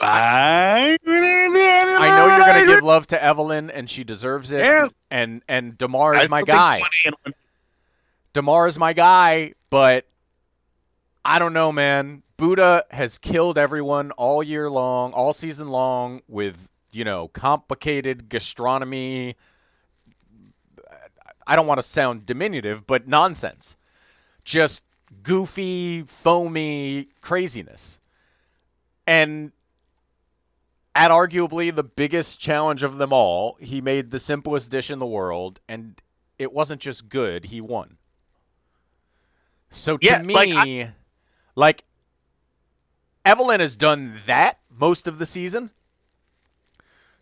Speaker 3: I,
Speaker 4: I know you're going to give love to Evelyn, and she deserves it.
Speaker 3: Yeah.
Speaker 4: And and
Speaker 3: Damarr
Speaker 4: is my guy.
Speaker 3: 20 and one-
Speaker 4: Damarr is my guy, but I don't know, man. Buddha has killed everyone all year long, all season long, with you know complicated gastronomy. I don't want to sound diminutive, but nonsense. Just goofy, foamy craziness. And at arguably the biggest challenge of them all, he made the simplest dish in the world, and it wasn't just good, he won. So to
Speaker 3: Yeah,
Speaker 4: me,
Speaker 3: like,
Speaker 4: like, Evelyn has done that most of the season.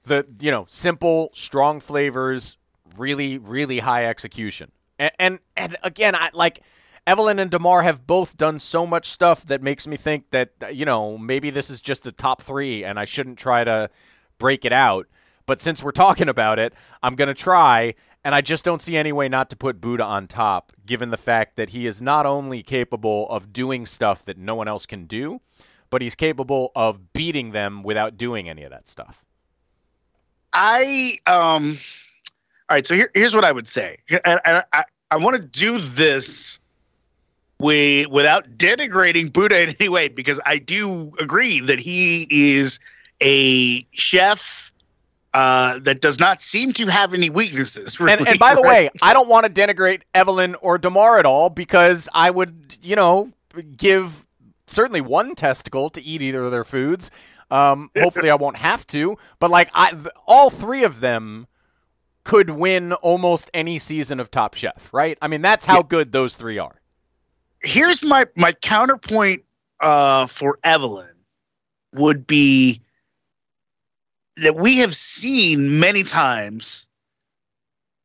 Speaker 4: The you know simple, strong flavors, really, really high execution. And and, and again, I like Evelyn and Damarr have both done so much stuff that makes me think that uh, you know maybe this is just a top three, and I shouldn't try to break it out. But since we're talking about it, I'm gonna try, and I just don't see any way not to put Buddha on top, given the fact that he is not only capable of doing stuff that no one else can do, but he's capable of beating them without doing any of that stuff.
Speaker 3: I um all right, so here, here's what I would say. And, and I, I want to do this we, without denigrating Buddha in any way, because I do agree that he is a chef uh, that does not seem to have any weaknesses. Really,
Speaker 4: And, and by the way, I don't want to denigrate Evelyn or Damarr at all because I would, you know, give certainly one testicle to eat either of their foods. Um, hopefully, I won't have to. But like, I, th- all three of them could win almost any season of Top Chef, right? I mean, that's how good those three are.
Speaker 3: here's my my counterpoint uh, for Evelyn would be that we have seen many times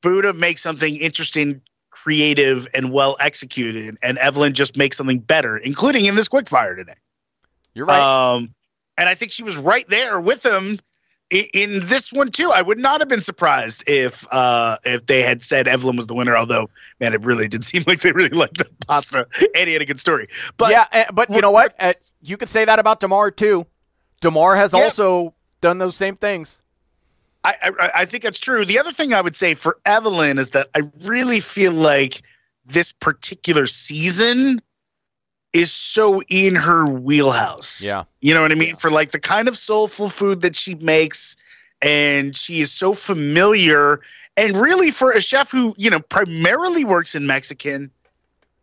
Speaker 3: Buddha make something interesting, creative, and well executed, and Evelyn just makes something better, including in this quickfire today.
Speaker 4: You're right.
Speaker 3: Um, and I think she was right there with him in, in this one too. I would not have been surprised if uh, if they had said Evelyn was the winner. Although, man, it really did seem like they really liked the pasta, and he had a good story. But
Speaker 4: yeah, eh, but you know what? Uh, you could say that about Damarr too. Damarr has
Speaker 3: Yeah.
Speaker 4: also done those same things.
Speaker 3: I, I I think that's true. The other thing I would say for Evelyn is that I really feel like this particular season is so in her wheelhouse.
Speaker 4: Yeah.
Speaker 3: You know what I mean? For like the kind of soulful food that she makes, and she is so familiar. And really, for a chef who, you know, primarily works in Mexican,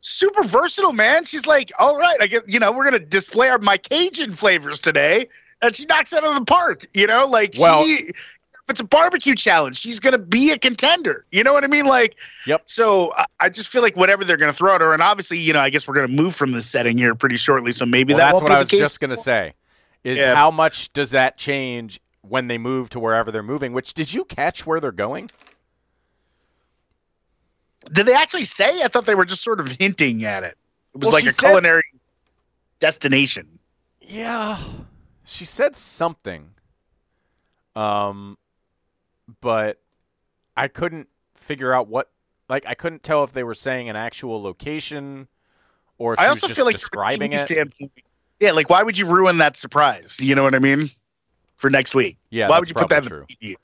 Speaker 3: super versatile, man. She's like, all right, I get, you know, we're going to display our, my Cajun flavors today. And she knocks it out of the park, you know, like
Speaker 4: Well-
Speaker 3: she, if it's a barbecue challenge, she's going to be a contender. You know what I mean? Like,
Speaker 4: Yep.
Speaker 3: so I, I just feel like whatever they're going to throw at her, and obviously, you know, I guess we're going to move from this setting here pretty shortly. So maybe
Speaker 4: Well,
Speaker 3: that
Speaker 4: that's what I was just gonna say. Is
Speaker 3: Yeah.
Speaker 4: how much does that change when they move to wherever they're moving? Which did you catch where they're going?
Speaker 3: Did they actually say? I thought they were just sort of hinting at it. It was
Speaker 4: Well,
Speaker 3: like a
Speaker 4: said-
Speaker 3: culinary destination.
Speaker 4: Yeah, she said something. Um, but I couldn't figure out what. Like, I couldn't tell if they were saying an actual location or if
Speaker 3: I
Speaker 4: she
Speaker 3: also
Speaker 4: was just
Speaker 3: feel like
Speaker 4: describing it.
Speaker 3: Standpoint- Yeah, like why would you ruin that surprise? You know what I mean? For next week.
Speaker 4: Yeah,
Speaker 3: why would you put that in
Speaker 4: probably
Speaker 3: the preview?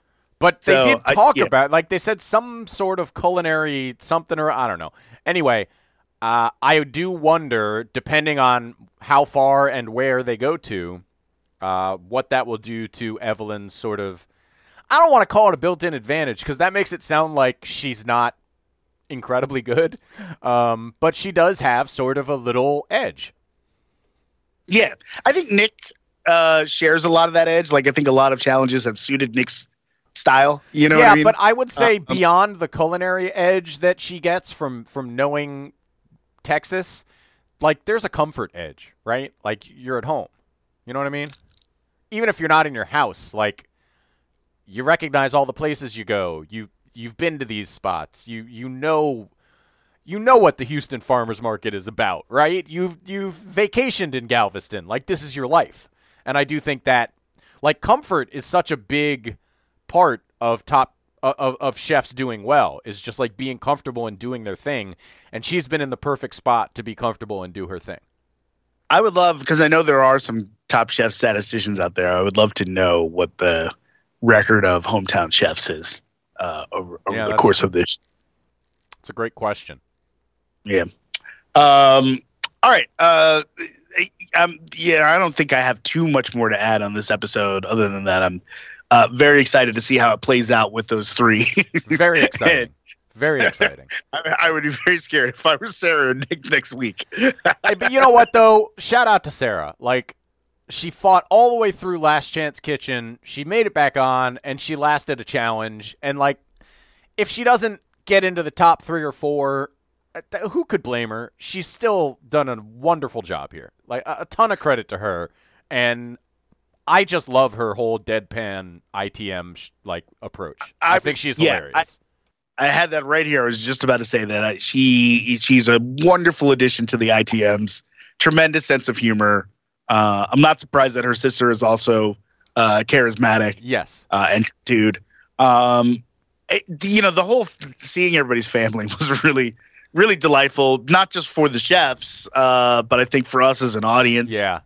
Speaker 4: But they
Speaker 3: So,
Speaker 4: did
Speaker 3: I-
Speaker 4: talk
Speaker 3: yeah.
Speaker 4: about like they said some sort of culinary something or I don't know. Anyway, uh, I do wonder, depending on how far and where they go to, uh, what that will do to Evelyn's sort of. I don't want to call it a built-in advantage because that makes it sound like she's not incredibly good, um, but she does have sort of a little edge.
Speaker 3: Yeah, I think Nick uh, shares a lot of that edge. Like I think a lot of challenges have suited Nick's style. You know
Speaker 4: yeah,
Speaker 3: what I mean?
Speaker 4: but I would say
Speaker 3: Um,
Speaker 4: beyond the culinary edge that she gets from from knowing Texas, like there's a comfort edge, right? Like you're at home. You know what I mean? Even if you're not in your house, like you recognize all the places you go. You you've been to these spots. You you know you know what the Houston Farmers Market is about, right? You've you've vacationed in Galveston. Like this is your life. And I do think that like comfort is such a big part of top of, of chefs doing well is just like being comfortable and doing their thing and she's been in the perfect spot to be comfortable and do her thing
Speaker 3: I would love because I know there are some top chef statisticians out there. I would love to know what the record of hometown chefs is uh, over, over
Speaker 4: Yeah,
Speaker 3: the course of this.
Speaker 4: it's a great question
Speaker 3: Yeah. Um. All right. Uh. Um. Yeah. I don't think I have too much more to add on this episode. Other than that, I'm uh, very excited to see how it plays out with those three.
Speaker 4: very exciting very exciting.
Speaker 3: I, I would be very scared if I were Sarah and Nick next week.
Speaker 4: Hey, but you know what though? Shout out to sarah. Like she fought all the way through last chance kitchen. She made it back on and she lasted a challenge. And like if she doesn't get into the top three or four uh, who could blame her? She's still done a wonderful job here. Like a, a ton of credit to her. And i just love her whole deadpan itm sh- like approach. I,
Speaker 3: I-
Speaker 4: think she's
Speaker 3: yeah,
Speaker 4: hilarious.
Speaker 3: I I had that right here. I was just about to say that I, she she's a wonderful addition to the ITMs. Tremendous sense of humor. Uh, I'm not surprised that her sister is also uh, charismatic
Speaker 4: Yes.
Speaker 3: uh, and dude. Um, it- you know, the whole th- seeing everybody's family was really, really delightful. Not just for the chefs, uh, but I think for us as an audience.
Speaker 4: Yeah.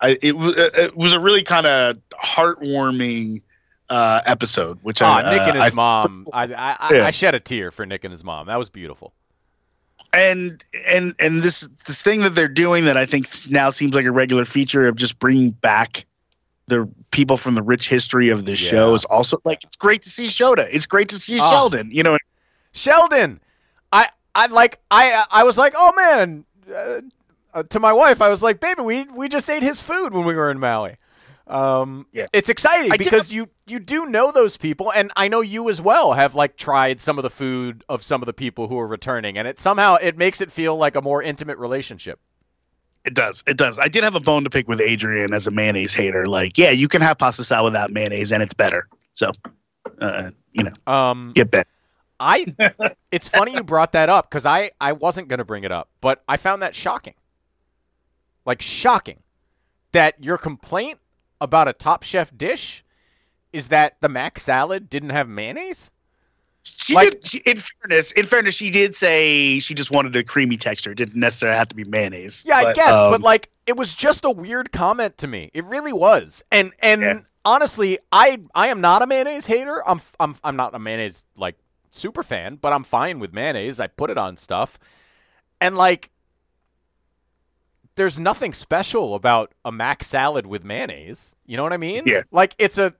Speaker 3: I, it was it was a really kind of heartwarming uh, episode. Which I,
Speaker 4: Ah, Nick and
Speaker 3: uh,
Speaker 4: his
Speaker 3: I-
Speaker 4: mom. I, I, I,
Speaker 3: Yeah.
Speaker 4: I shed a tear for Nick and his mom. That was beautiful.
Speaker 3: and and and this this thing that they're doing that I think now seems like a regular feature of just bringing back the people from the rich history of this
Speaker 4: Yeah.
Speaker 3: show is also like it's great to see Shota. It's great to see
Speaker 4: Ah.
Speaker 3: Sheldon. You know,
Speaker 4: Sheldon, I, I like, I, I was like, oh man. Uh, to my wife, I was like, baby, we we just ate his food when we were in Maui. Um,
Speaker 3: Yeah.
Speaker 4: it's exciting
Speaker 3: I
Speaker 4: because you you do know those people, and I know you as well have like tried some of the food of some of the people who are returning, and it somehow it makes it feel like a more intimate relationship.
Speaker 3: It does. It does. I did have a bone to pick with Adrian as a mayonnaise hater. Like, yeah, you can have pasta salad without mayonnaise, and it's better. So, uh, you know,
Speaker 4: Um,
Speaker 3: get better.
Speaker 4: I it's funny you brought that up because I I wasn't gonna bring it up, but I found that shocking. Like shocking that your complaint about a Top Chef dish is that the mac salad didn't have mayonnaise.
Speaker 3: She
Speaker 4: like-
Speaker 3: did. She, in fairness, in fairness, she did say she just wanted a creamy texture. It didn't necessarily have to be mayonnaise.
Speaker 4: Yeah, I guess,
Speaker 3: um,
Speaker 4: but like it was just a weird comment to me. It really was. And and
Speaker 3: Yeah.
Speaker 4: honestly, I I am not a mayonnaise hater. I'm I'm I'm not a mayonnaise like super fan, but I'm fine with mayonnaise. I put it on stuff. And like there's nothing special about a mac salad with mayonnaise. You know what I mean?
Speaker 3: Yeah.
Speaker 4: Like it's a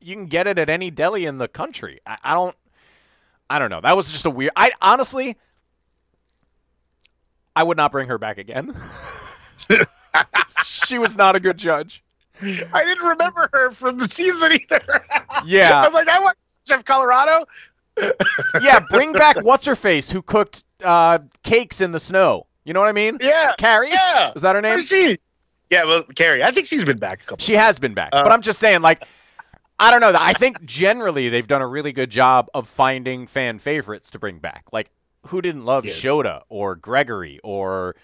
Speaker 4: you can get it at any deli in the country. I, I don't I don't know. That was just a weird I honestly I would not bring her back again. she was not a good judge.
Speaker 3: I didn't remember her from the season either.
Speaker 4: Yeah.
Speaker 3: I was like, I want Chef Colorado.
Speaker 4: Yeah, bring back what's her face who cooked uh, cakes in the snow. You know what I mean?
Speaker 3: Yeah,
Speaker 4: Carrie?
Speaker 3: Yeah,
Speaker 4: Was that her name?
Speaker 3: Where's she? Yeah, well, Carrie. I think she's been back a couple.
Speaker 4: She has been back.
Speaker 3: Uh,
Speaker 4: but I'm just saying, like, I don't know. I think generally they've done a really good job of finding fan favorites to bring back. Like, who didn't love
Speaker 3: Yeah.
Speaker 4: Shota or Gregory or,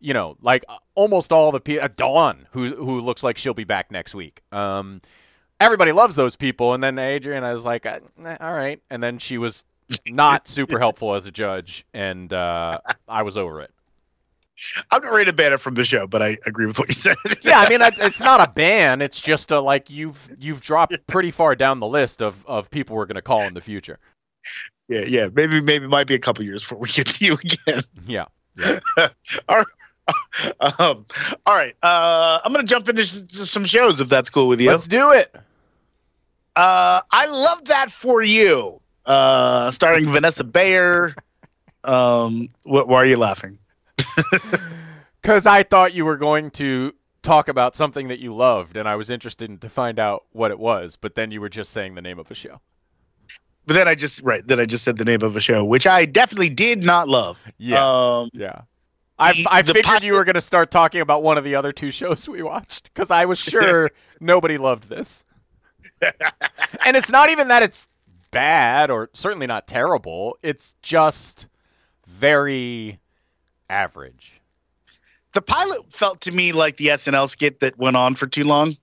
Speaker 4: you know, like almost all the people. Uh, Dawn, who who looks like she'll be back next week. Um, everybody loves those people. And then Adrian, I was like, uh, all right. And then she was not super helpful as a judge, and uh, I was over it.
Speaker 3: I'm not ready to ban it from the show, but I agree with what you said.
Speaker 4: Yeah, I mean, it's not a ban. It's just a, like you've you've dropped pretty far down the list of, of people we're going to call in the future.
Speaker 3: yeah, yeah. Maybe, maybe it might be a couple years before we get to you again.
Speaker 4: Yeah.
Speaker 3: all right. Um, all right. Uh, I'm gonna jump into some shows if that's cool with you.
Speaker 4: Let's do it.
Speaker 3: Uh, I love that for you. Uh, starring Vanessa Bayer. Um, wh- why are you laughing?
Speaker 4: Because I thought you were going to talk about something that you loved, and I was interested in, to find out what it was. But then you were just saying the name of a show.
Speaker 3: But then I just right. Then I just said the name of a show, which I definitely did not love.
Speaker 4: Yeah.
Speaker 3: Um,
Speaker 4: Yeah. I,
Speaker 3: The-
Speaker 4: I figured you were going to start talking about one of the other two shows we watched because I was sure nobody loved this. and it's not even that it's bad or certainly not terrible. It's just very average.
Speaker 3: the pilot felt to me like the SNL skit that went on for too long.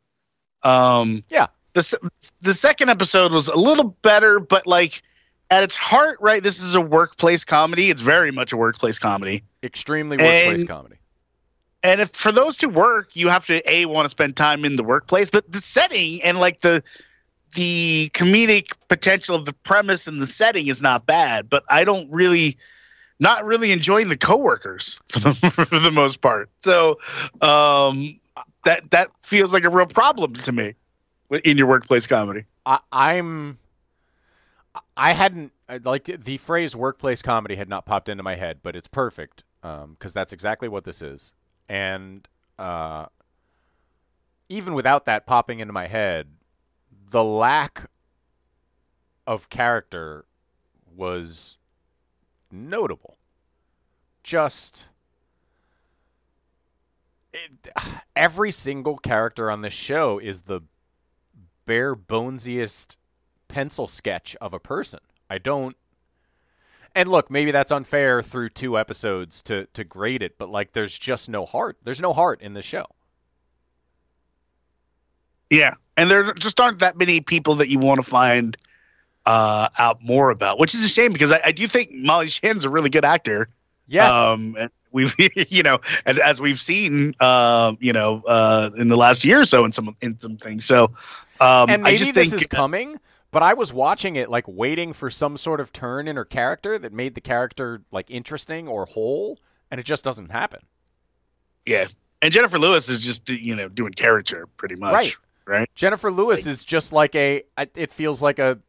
Speaker 3: Um,
Speaker 4: Yeah.
Speaker 3: the the second episode was a little better, but like at its heart, right, this is a workplace comedy. It's very much a workplace comedy.
Speaker 4: Extremely workplace
Speaker 3: And-
Speaker 4: comedy.
Speaker 3: And if for those to work, you have to a want to spend time in the workplace. The the setting and like the the comedic potential of the premise and the setting is not bad, but I don't really not really enjoying the coworkers for the, for the most part. So um, that that feels like a real problem to me in your workplace comedy.
Speaker 4: I, I'm. I hadn't like the phrase "workplace comedy" had not popped into my head, but it's perfect because that's exactly what this is. And uh, even without that popping into my head, the lack of character was notable. Just it, every single character on this show is the bare bonesiest pencil sketch of a person. I don't And look, maybe that's unfair through two episodes to to grade it, but like there's just no heart. There's no heart in the show.
Speaker 3: Yeah, and there just aren't that many people that you want to find uh, out more about, which is a shame because I, I do think Molly Shannon's a really good actor.
Speaker 4: Yes.
Speaker 3: Um, and we've, you know, as, as we've seen, um, you know, uh, in the last year or so in some in some things. So, um,
Speaker 4: and
Speaker 3: I
Speaker 4: maybe
Speaker 3: just
Speaker 4: this
Speaker 3: think,
Speaker 4: is coming, but I was watching it like waiting for some sort of turn in her character that made the character like interesting or whole, and it just doesn't happen.
Speaker 3: yeah. And Jennifer Lewis is just you know doing character pretty much,
Speaker 4: Right.
Speaker 3: Right.
Speaker 4: Jennifer Lewis is just like a. It feels like a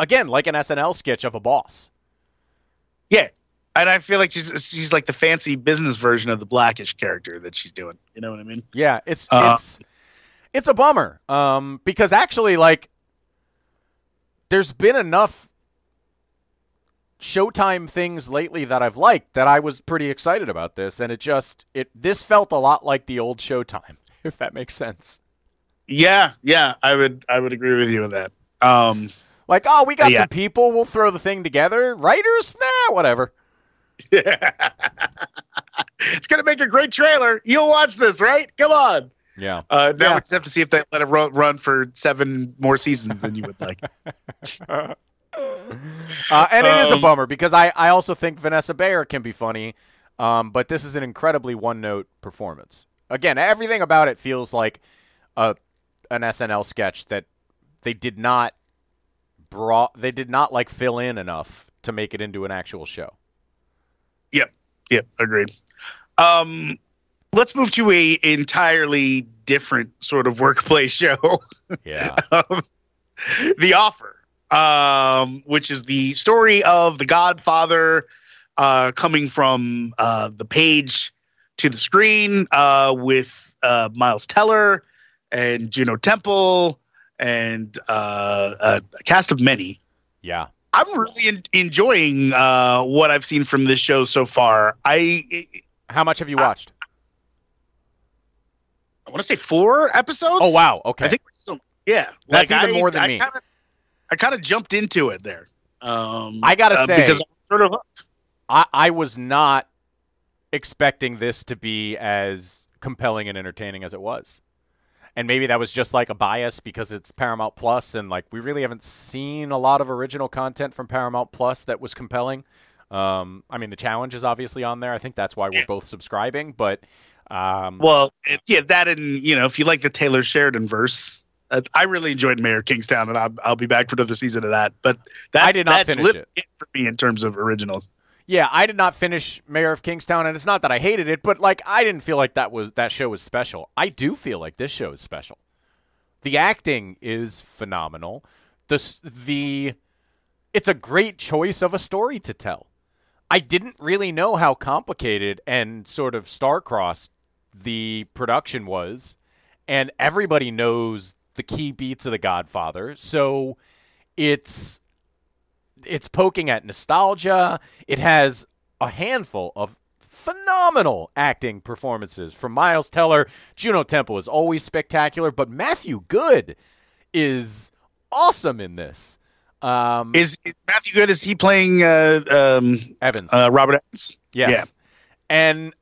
Speaker 4: again like an SNL sketch of a boss.
Speaker 3: Yeah. And I feel like she's she's like the fancy business version of the blackish character that she's doing. You know what I mean?
Speaker 4: Yeah, it's
Speaker 3: Uh,
Speaker 4: it's it's a bummer. Um, because actually, like, there's been enough Showtime things lately that I've liked that I was pretty excited about this, and it just it this felt a lot like the old Showtime, if that makes sense.
Speaker 3: Yeah, yeah, I would I would agree with you on that. Um,
Speaker 4: Like, oh, we got
Speaker 3: Yeah.
Speaker 4: some people, we'll throw the thing together. Writers, nah, whatever.
Speaker 3: it's gonna make a great trailer. You'll watch this, right? Come on.
Speaker 4: Yeah.
Speaker 3: Uh, now
Speaker 4: Yeah.
Speaker 3: we just have to see if they let it run, run for seven more seasons than you would like.
Speaker 4: Uh, and it is a
Speaker 3: Um,
Speaker 4: bummer because I, I also think Vanessa Bayer can be funny, um, but this is an incredibly one note performance. Again, everything about it feels like a an SNL sketch that they did not brought they did not like fill in enough to make it into an actual show.
Speaker 3: Yep, yep, agreed. Um, let's move to a entirely different sort of workplace show.
Speaker 4: Yeah.
Speaker 3: um, the offer um, which is the story of the godfather uh, coming from uh, the page to the screen uh, with uh, miles teller and juno temple and uh, a cast of many
Speaker 4: yeah.
Speaker 3: i'm really en- enjoying uh, what i've seen from this show so far i
Speaker 4: How much have you watched?
Speaker 3: i want to say four episodes
Speaker 4: oh wow. Okay.
Speaker 3: I think still, yeah,
Speaker 4: That's
Speaker 3: like,
Speaker 4: even
Speaker 3: I-
Speaker 4: more than
Speaker 3: I
Speaker 4: me.
Speaker 3: Kinda, I kind of jumped into it there. Um,
Speaker 4: I gotta
Speaker 3: uh,
Speaker 4: say-
Speaker 3: because I'm sort of hooked.
Speaker 4: I, I was not expecting this to be as compelling and entertaining as it was. And maybe that was just like a bias because it's Paramount Plus and like we really haven't seen a lot of original content from Paramount Plus that was compelling. Um, I mean, the challenge is obviously on there. I think that's why we're
Speaker 3: Yeah.
Speaker 4: both subscribing. But um,
Speaker 3: Well, it, yeah, that and you know, if you like the Taylor Sheridan verse, uh, I really enjoyed Mayor Kingstown, and I'll, I'll be back for another season of that. But that's,
Speaker 4: did not
Speaker 3: that's
Speaker 4: finish
Speaker 3: literally
Speaker 4: it.
Speaker 3: for me in terms of originals.
Speaker 4: Yeah, I did not finish Mayor of Kingstown, and it's not that I hated it, but like I didn't feel like that was that show was special. I do feel like this show is special. The acting is phenomenal. The the it's a great choice of a story to tell. I didn't really know how complicated and sort of star-crossed the production was, and everybody knows the key beats of The Godfather, so it's it's poking at nostalgia. It has a handful of phenomenal acting performances from Miles Teller. Juno Temple is always spectacular, but Matthew Goode is awesome in this. Um,
Speaker 3: Is, is Matthew Goode? Is he playing uh, um,
Speaker 4: Evans.
Speaker 3: uh, Robert Evans?
Speaker 4: Yes.
Speaker 3: Yeah.
Speaker 4: And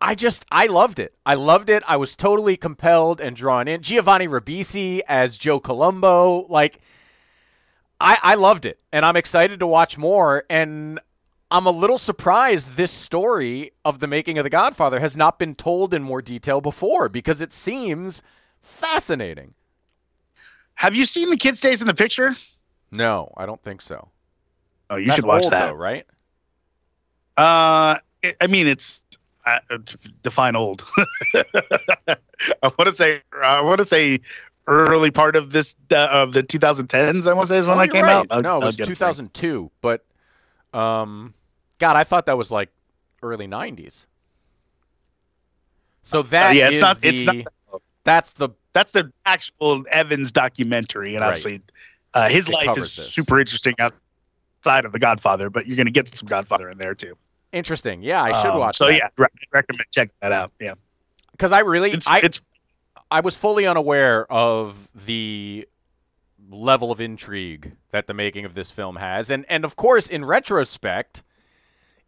Speaker 4: I just I loved it. I loved it. I was totally compelled and drawn in. Giovanni Ribisi as Joe Colombo, like I I loved it. And I'm excited to watch more and I'm a little surprised this story of the making of The Godfather has not been told in more detail before because it seems fascinating.
Speaker 3: Have you seen the kid stays in the picture?
Speaker 4: No, I don't think so.
Speaker 3: Oh, you
Speaker 4: That's
Speaker 3: should watch
Speaker 4: old,
Speaker 3: that.
Speaker 4: though, right?
Speaker 3: Uh, it, I mean, it's uh, define old. I want to say I want to say early part of this uh, of the 2010s. I want to say is when
Speaker 4: Oh,
Speaker 3: that came
Speaker 4: right.
Speaker 3: out. I'll-
Speaker 4: no, it was
Speaker 3: get for
Speaker 4: 2002. But, um, God, I thought that was like early 90s. So that
Speaker 3: Uh, yeah, it's not.
Speaker 4: the
Speaker 3: It's not.
Speaker 4: that's the
Speaker 3: That's the actual Evans documentary, and
Speaker 4: Right.
Speaker 3: obviously, uh, his
Speaker 4: It
Speaker 3: life is
Speaker 4: this.
Speaker 3: super interesting outside of the Godfather. But you're going to get some Godfather in there too.
Speaker 4: interesting. Yeah, I should
Speaker 3: Um,
Speaker 4: watch.
Speaker 3: So
Speaker 4: that.
Speaker 3: yeah, re- recommend check that out. Yeah,
Speaker 4: because I really
Speaker 3: it's
Speaker 4: I
Speaker 3: it's
Speaker 4: I was fully unaware of the level of intrigue that the making of this film has. And and of course, in retrospect,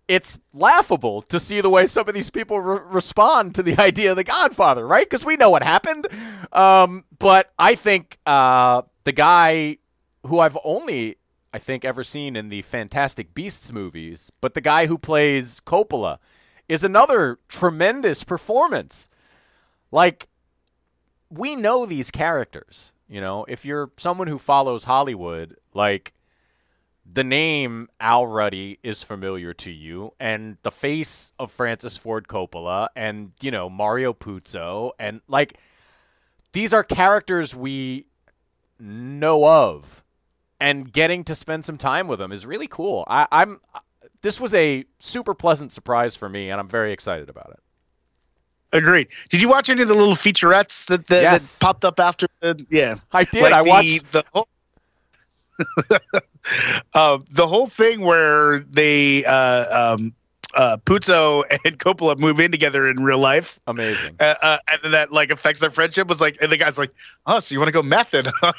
Speaker 4: it's laughable to see the way some of these people re- respond to the idea of the Godfather, right? Because we know what happened. Um, but I think uh, the guy who I've only, I think, ever seen in the Fantastic Beasts movies, but the guy who plays Coppola is another tremendous performance. Like, we know these characters. You know, if you're someone who follows Hollywood, like the name Al Ruddy is familiar to you, and the face of Francis Ford Coppola, and you know Mario Puzo, and like these are characters we know of, and getting to spend some time with them is really cool. I, I'm this was a super pleasant surprise for me, and I'm very excited about it.
Speaker 3: Agreed. Did you watch any of the little featurettes that that,
Speaker 4: Yes.
Speaker 3: that popped up after? The, yeah,
Speaker 4: I did.
Speaker 3: Like
Speaker 4: I
Speaker 3: the-
Speaker 4: watched.
Speaker 3: the whole, uh, the whole thing where they uh, um, uh, Puzo and Coppola move in together in real life,
Speaker 4: Amazing.
Speaker 3: uh, uh, and then that like affects their friendship. Was like, and the guy's like, "Oh, so you want to go method? All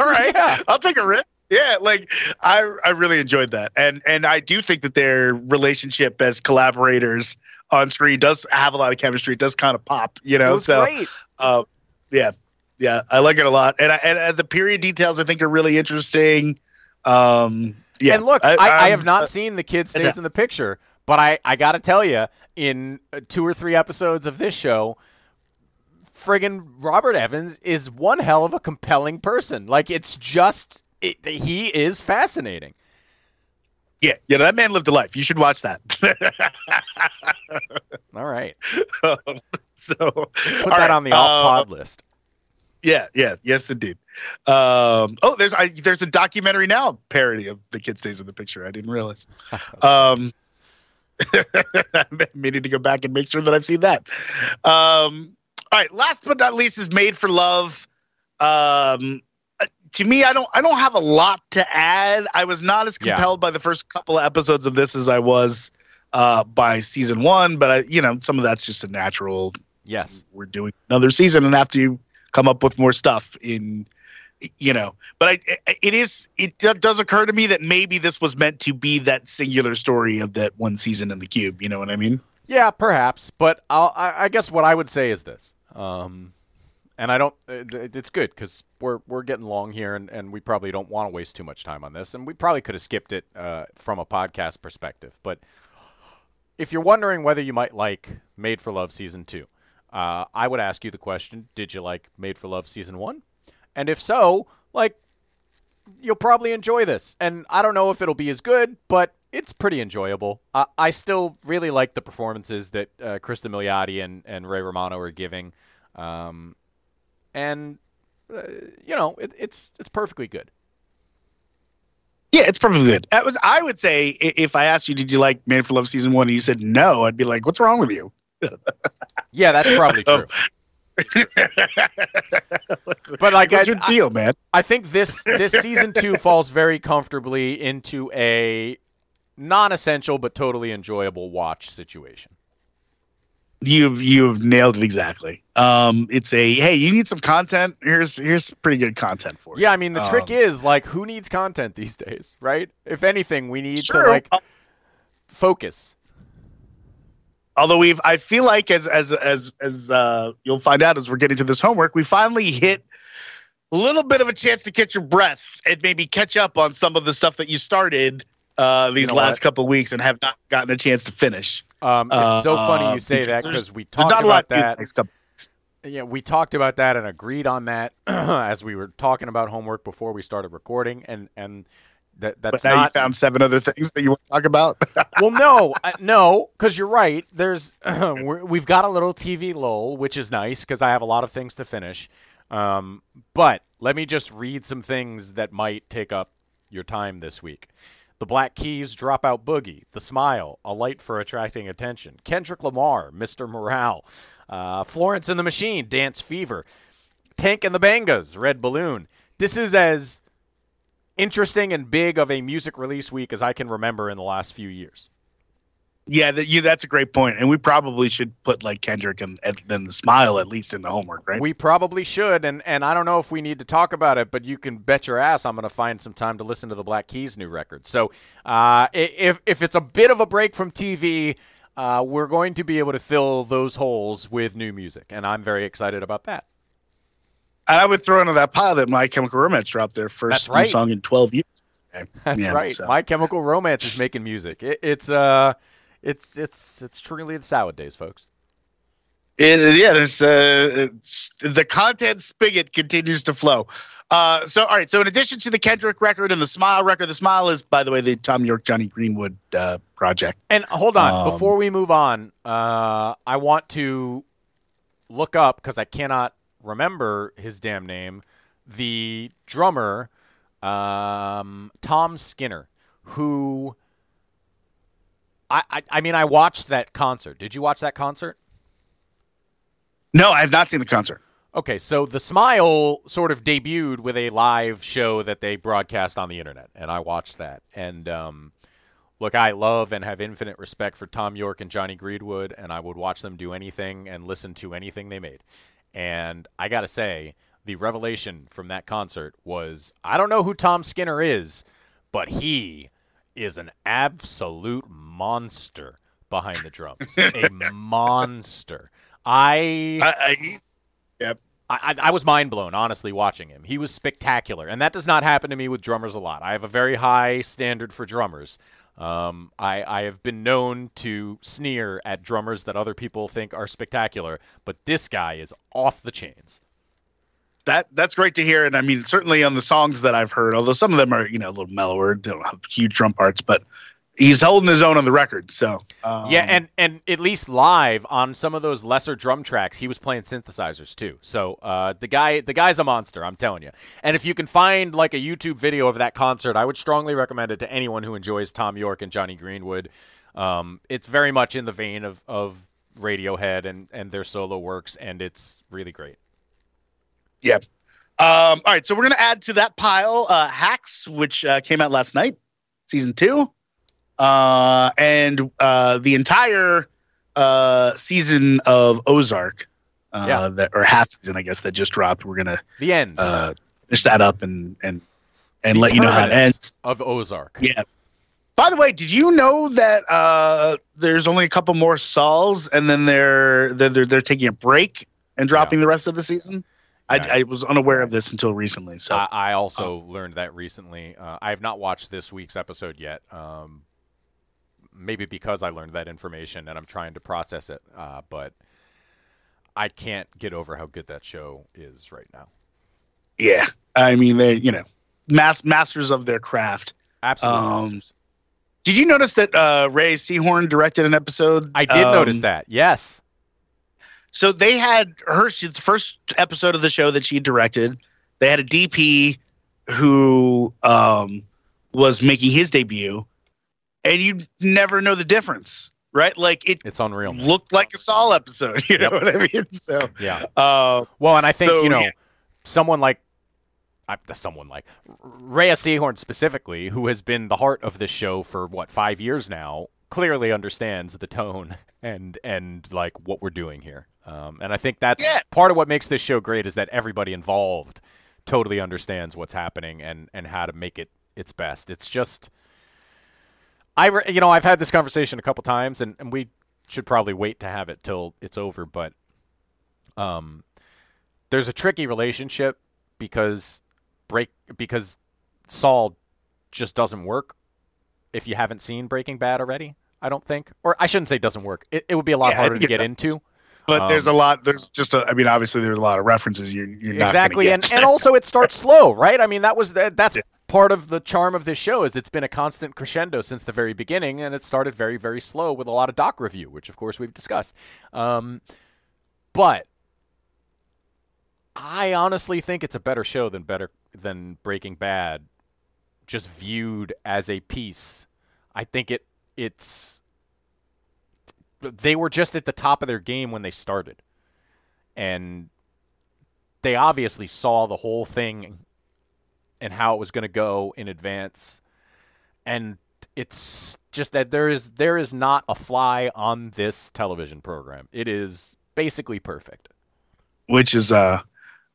Speaker 3: right,
Speaker 4: Yeah.
Speaker 3: I'll take a risk." Yeah, like I I really enjoyed that, and and I do think that their relationship as collaborators on screen does have a lot of chemistry. It does kind of pop, you know. so uh, yeah, yeah, I like it a lot, and I, and uh, the period details I think are really interesting. Um, yeah,
Speaker 4: and look, I, I,
Speaker 3: I'm-
Speaker 4: have not seen the kid stays
Speaker 3: yeah.
Speaker 4: in the picture, but I, I got to tell you, in uh, two or three episodes of this show, friggin' Robert Evans is one hell of a compelling person. Like it's just it, he is fascinating.
Speaker 3: Yeah, yeah, that man lived a life. You should watch that.
Speaker 4: All right,
Speaker 3: so
Speaker 4: put that on the off pod list.
Speaker 3: Yeah, yeah, yes, indeed. Um, oh, there's I, there's a documentary now parody of the kid stays in the picture. I didn't realize. um, I'm meaning to go back and make sure that I've seen that. Um, all right, last but not least is Made for Love. Um, uh, to me, I don't I don't have a lot to add. I was not as
Speaker 4: Yeah.
Speaker 3: compelled by the first couple of episodes of this as I was uh, by season one, but I, you know, some of that's just a natural
Speaker 4: Yes,
Speaker 3: we're doing another season and have to come up with more stuff in you know but i it is it does occur to me that maybe this was meant to be that singular story of that one season in the cube you know what i mean
Speaker 4: yeah, perhaps, but I'll, I, I guess what I would say is this. Um, and I don't. uh, It's good because we're we're getting long here, and, and we probably don't want to waste too much time on this, and we probably could have skipped it uh, from a podcast perspective. But if you're wondering whether you might like Made for Love season two, uh, I would ask you the question: Did you like Made for Love season one? And if so, like, you'll probably enjoy this. And I don't know if it'll be as good, but it's pretty enjoyable. I I still really like the performances that uh, Cristin Milioti and, and Ray Romano are giving. Um, and, uh, you know, it, it's it's perfectly good.
Speaker 3: yeah it's perfectly good that was i would say if i asked you did you like man for love season one and you said no i'd be like what's wrong with you
Speaker 4: Yeah, that's probably true. But like,
Speaker 3: what's
Speaker 4: I,
Speaker 3: your deal man
Speaker 4: I think this this season two falls very comfortably into a non-essential but totally enjoyable watch situation.
Speaker 3: You've you've nailed it exactly um it's a hey you need some content here's here's pretty good content for you
Speaker 4: Yeah, I mean the trick
Speaker 3: Um,
Speaker 4: is like who needs content these days, right? If anything, we need
Speaker 3: True.
Speaker 4: to like focus.
Speaker 3: although we've i feel like as as as as uh you'll find out as we're getting to this homework we finally hit a little bit of a chance to catch your breath and maybe catch up on some of the stuff that you started uh these
Speaker 4: know
Speaker 3: last
Speaker 4: what?
Speaker 3: couple of weeks and have not gotten a chance to finish
Speaker 4: Um, it's so funny
Speaker 3: Uh,
Speaker 4: you say that because we talked
Speaker 3: not a lot
Speaker 4: about that. Yeah, we talked about that and agreed on that as we were talking about homework before we started recording, and and that
Speaker 3: but
Speaker 4: that's
Speaker 3: now
Speaker 4: not
Speaker 3: you found seven other things that you want to talk about
Speaker 4: well, no, uh, no, because you're right. There's we've got a little TV lull, which is nice because I have a lot of things to finish. Um, but let me just read some things that might take up your time this week. The Black Keys, Dropout Boogie, The Smile, A Light for Attracting Attention, Kendrick Lamar, Mr. Morale, uh, Florence and the Machine, Dance Fever, Tank and the Bangas, Red Balloon. This is as interesting and big of a music release week as I can remember in the last few years.
Speaker 3: Yeah, that, you, that's a great point, and we probably should put like Kendrick and, then the smile at least in the homework, right?
Speaker 4: We probably should, and and I don't know if we need to talk about it, but you can bet your ass I'm going to find some time to listen to the Black Keys new record. So, uh, if if it's a bit of a break from TV, uh, we're going to be able to fill those holes with new music, and I'm very excited about that.
Speaker 3: and I would throw into that pile that My Chemical Romance dropped their first
Speaker 4: right.
Speaker 3: song in twelve years.
Speaker 4: That's
Speaker 3: Yeah,
Speaker 4: right.
Speaker 3: so-
Speaker 4: My Chemical Romance is making music. It, it's uh, it's it's it's truly the salad days, folks.
Speaker 3: It, yeah, there's uh, the content spigot continues to flow. Uh, so all right. So in addition to the Kendrick record and the Smile record, the Smile is, by the way, the Thom Yorke Johnny Greenwood uh, project.
Speaker 4: And hold on,
Speaker 3: Um,
Speaker 4: before we move on, uh, I want to look up because I cannot remember his damn name. The drummer, um, Tom Skinner, who I, I I mean I watched that concert. Did you watch that concert?
Speaker 3: No, I have not seen the concert.
Speaker 4: Okay, so the Smile sort of debuted with a live show that they broadcast on the internet, and I watched that. And um, look, I love and have infinite respect for Thom Yorke and Johnny Greenwood, and I would watch them do anything and listen to anything they made. And I gotta say, the revelation from that concert was I don't know who Tom Skinner is, but he is an absolute monster behind the drums. a monster. I
Speaker 3: I, I, he's, yep.
Speaker 4: I, I I was mind blown, honestly, watching him. He was spectacular, and that does not happen to me with drummers a lot. I have a very high standard for drummers. Um, I, I have been known to sneer at drummers that other people think are spectacular, but this guy is off the chains.
Speaker 3: That that's great to hear, and I mean certainly on the songs that I've heard, although some of them are you know a little mellower, they don't have huge drum parts, but he's holding his own on the record. So um,
Speaker 4: yeah, and and at least live on some of those lesser drum tracks, he was playing synthesizers too. So uh, the guy, the guy's a monster. I'm telling you. And if you can find like a YouTube video of that concert, I would strongly recommend it to anyone who enjoys Thom Yorke and Johnny Greenwood. Um, it's very much in the vein of of Radiohead and and their solo works, and it's really great.
Speaker 3: Yeah. Um, all right, so we're gonna add to that pile uh, Hacks, which uh, came out last night, season two, uh, and uh, the entire uh, season of Ozark, uh,
Speaker 4: Yeah.
Speaker 3: that or half season, I guess, that just dropped. We're gonna
Speaker 4: The end
Speaker 3: uh, finish that up and and and
Speaker 4: The
Speaker 3: let you know how it ends.
Speaker 4: of Ozark.
Speaker 3: Yeah. By the way, did you know that uh, there's only a couple more Sauls, and then they're they're they're, they're taking a break and dropping the rest of the season?
Speaker 4: Yeah.
Speaker 3: I, I was unaware of this until recently. So
Speaker 4: I, I also learned that recently. Uh, I have not watched this week's episode yet. Um, maybe because I learned that information and I'm trying to process it. Uh, but I can't get over how good that show is right now.
Speaker 3: yeah, I mean they you know mas- masters of their craft.
Speaker 4: Absolute
Speaker 3: Um. Did you notice that uh, Rhea Seehorn directed an episode?
Speaker 4: I did
Speaker 3: um,
Speaker 4: notice that. Yes.
Speaker 3: So they had her. The first episode of the show that she directed. They had a DP who um, was making his debut, and you never know the difference, right? Like it
Speaker 4: It's unreal. man.
Speaker 3: looked like a Saul episode. You know
Speaker 4: Yep.
Speaker 3: what I mean? So,
Speaker 4: Yeah.
Speaker 3: uh,
Speaker 4: Well, and I think
Speaker 3: So,
Speaker 4: you know
Speaker 3: yeah.
Speaker 4: someone like I, someone like Rhea Seehorn specifically, who has been the heart of this show for what five years now, clearly understands the tone and and like what we're doing here. Um, and I think that's
Speaker 3: Yeah.
Speaker 4: part of what makes this show great is that everybody involved totally understands what's happening and and how to make it its best. It's just I re- you know I've had this conversation a couple times and, and we should probably wait to have it till it's over, but um, there's a tricky relationship because break because Saul just doesn't work if you haven't seen Breaking Bad already. I don't think, or I shouldn't say doesn't work. It, it would be a lot
Speaker 3: Yeah,
Speaker 4: harder to get
Speaker 3: does.
Speaker 4: into.
Speaker 3: but
Speaker 4: Um,
Speaker 3: there's a lot. There's just a. I mean, obviously, there's a lot of references. You're, you're
Speaker 4: exactly, and and also it starts slow, right? I mean, that was that, that's part of the charm of this show is it's been a constant crescendo since the very beginning, and it started very very slow with a lot of doc review, which of course we've discussed. Um, but I honestly think it's a better show than better than Breaking Bad, just viewed as a piece. I think it it's they were just at the top of their game when they started, and they obviously saw the whole thing and how it was going to go in advance, and it's just that there is there is not a fly on this television program. It is basically perfect.
Speaker 3: which is uh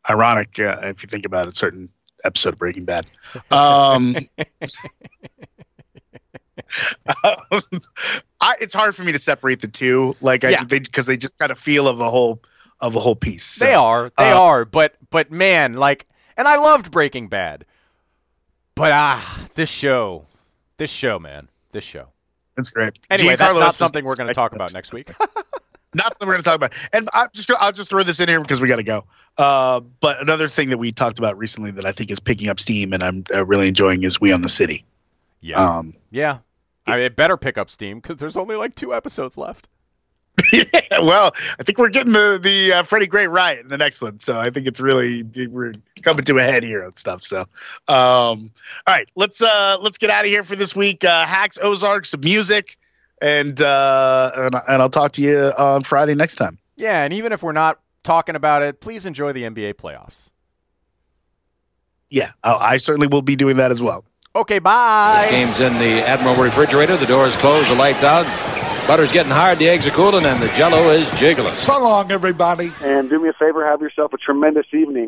Speaker 3: ironic uh, if you think about a certain episode of Breaking Bad. Um, um, I, it's hard for me to separate the two, like I
Speaker 4: Yeah.
Speaker 3: they because they just kind of feel of a whole of a whole piece. So,
Speaker 4: They are. They
Speaker 3: uh,
Speaker 4: are. But but man, like, and I loved Breaking Bad. But ah, this show, this show, man, this show.
Speaker 3: That's great.
Speaker 4: Anyway, that's
Speaker 3: Giancarlo
Speaker 4: not something we're going to talk about next week.
Speaker 3: Not something we're going to talk about. And I'm just gonna, I'll just throw this in here because we got to go. Uh, but another thing that we talked about recently that I think is picking up steam and I'm uh, really enjoying is We Own This City.
Speaker 4: yeah,
Speaker 3: Um,
Speaker 4: yeah. I mean, it better pick up steam because there's only like two episodes left.
Speaker 3: Yeah, well, I think we're getting the the uh, Freddie Gray riot in the next one, so I think it's really we're coming to a head here on stuff. So, um, all right, let's uh let's get out of here for this week. Uh, Hacks, Ozarks, some music, and uh, and, and I'll talk to you on Friday next time.
Speaker 4: Yeah, and even if we're not talking about it, please enjoy the NBA playoffs.
Speaker 3: Yeah, I, I certainly will be doing that as well.
Speaker 4: Okay, bye.
Speaker 5: This game's in the Admiral refrigerator. The door's closed, the lights out. Butter's getting hard, the eggs are cooling, and the jello is jiggling.
Speaker 6: So long, everybody.
Speaker 7: And do me a favor, have yourself a tremendous evening.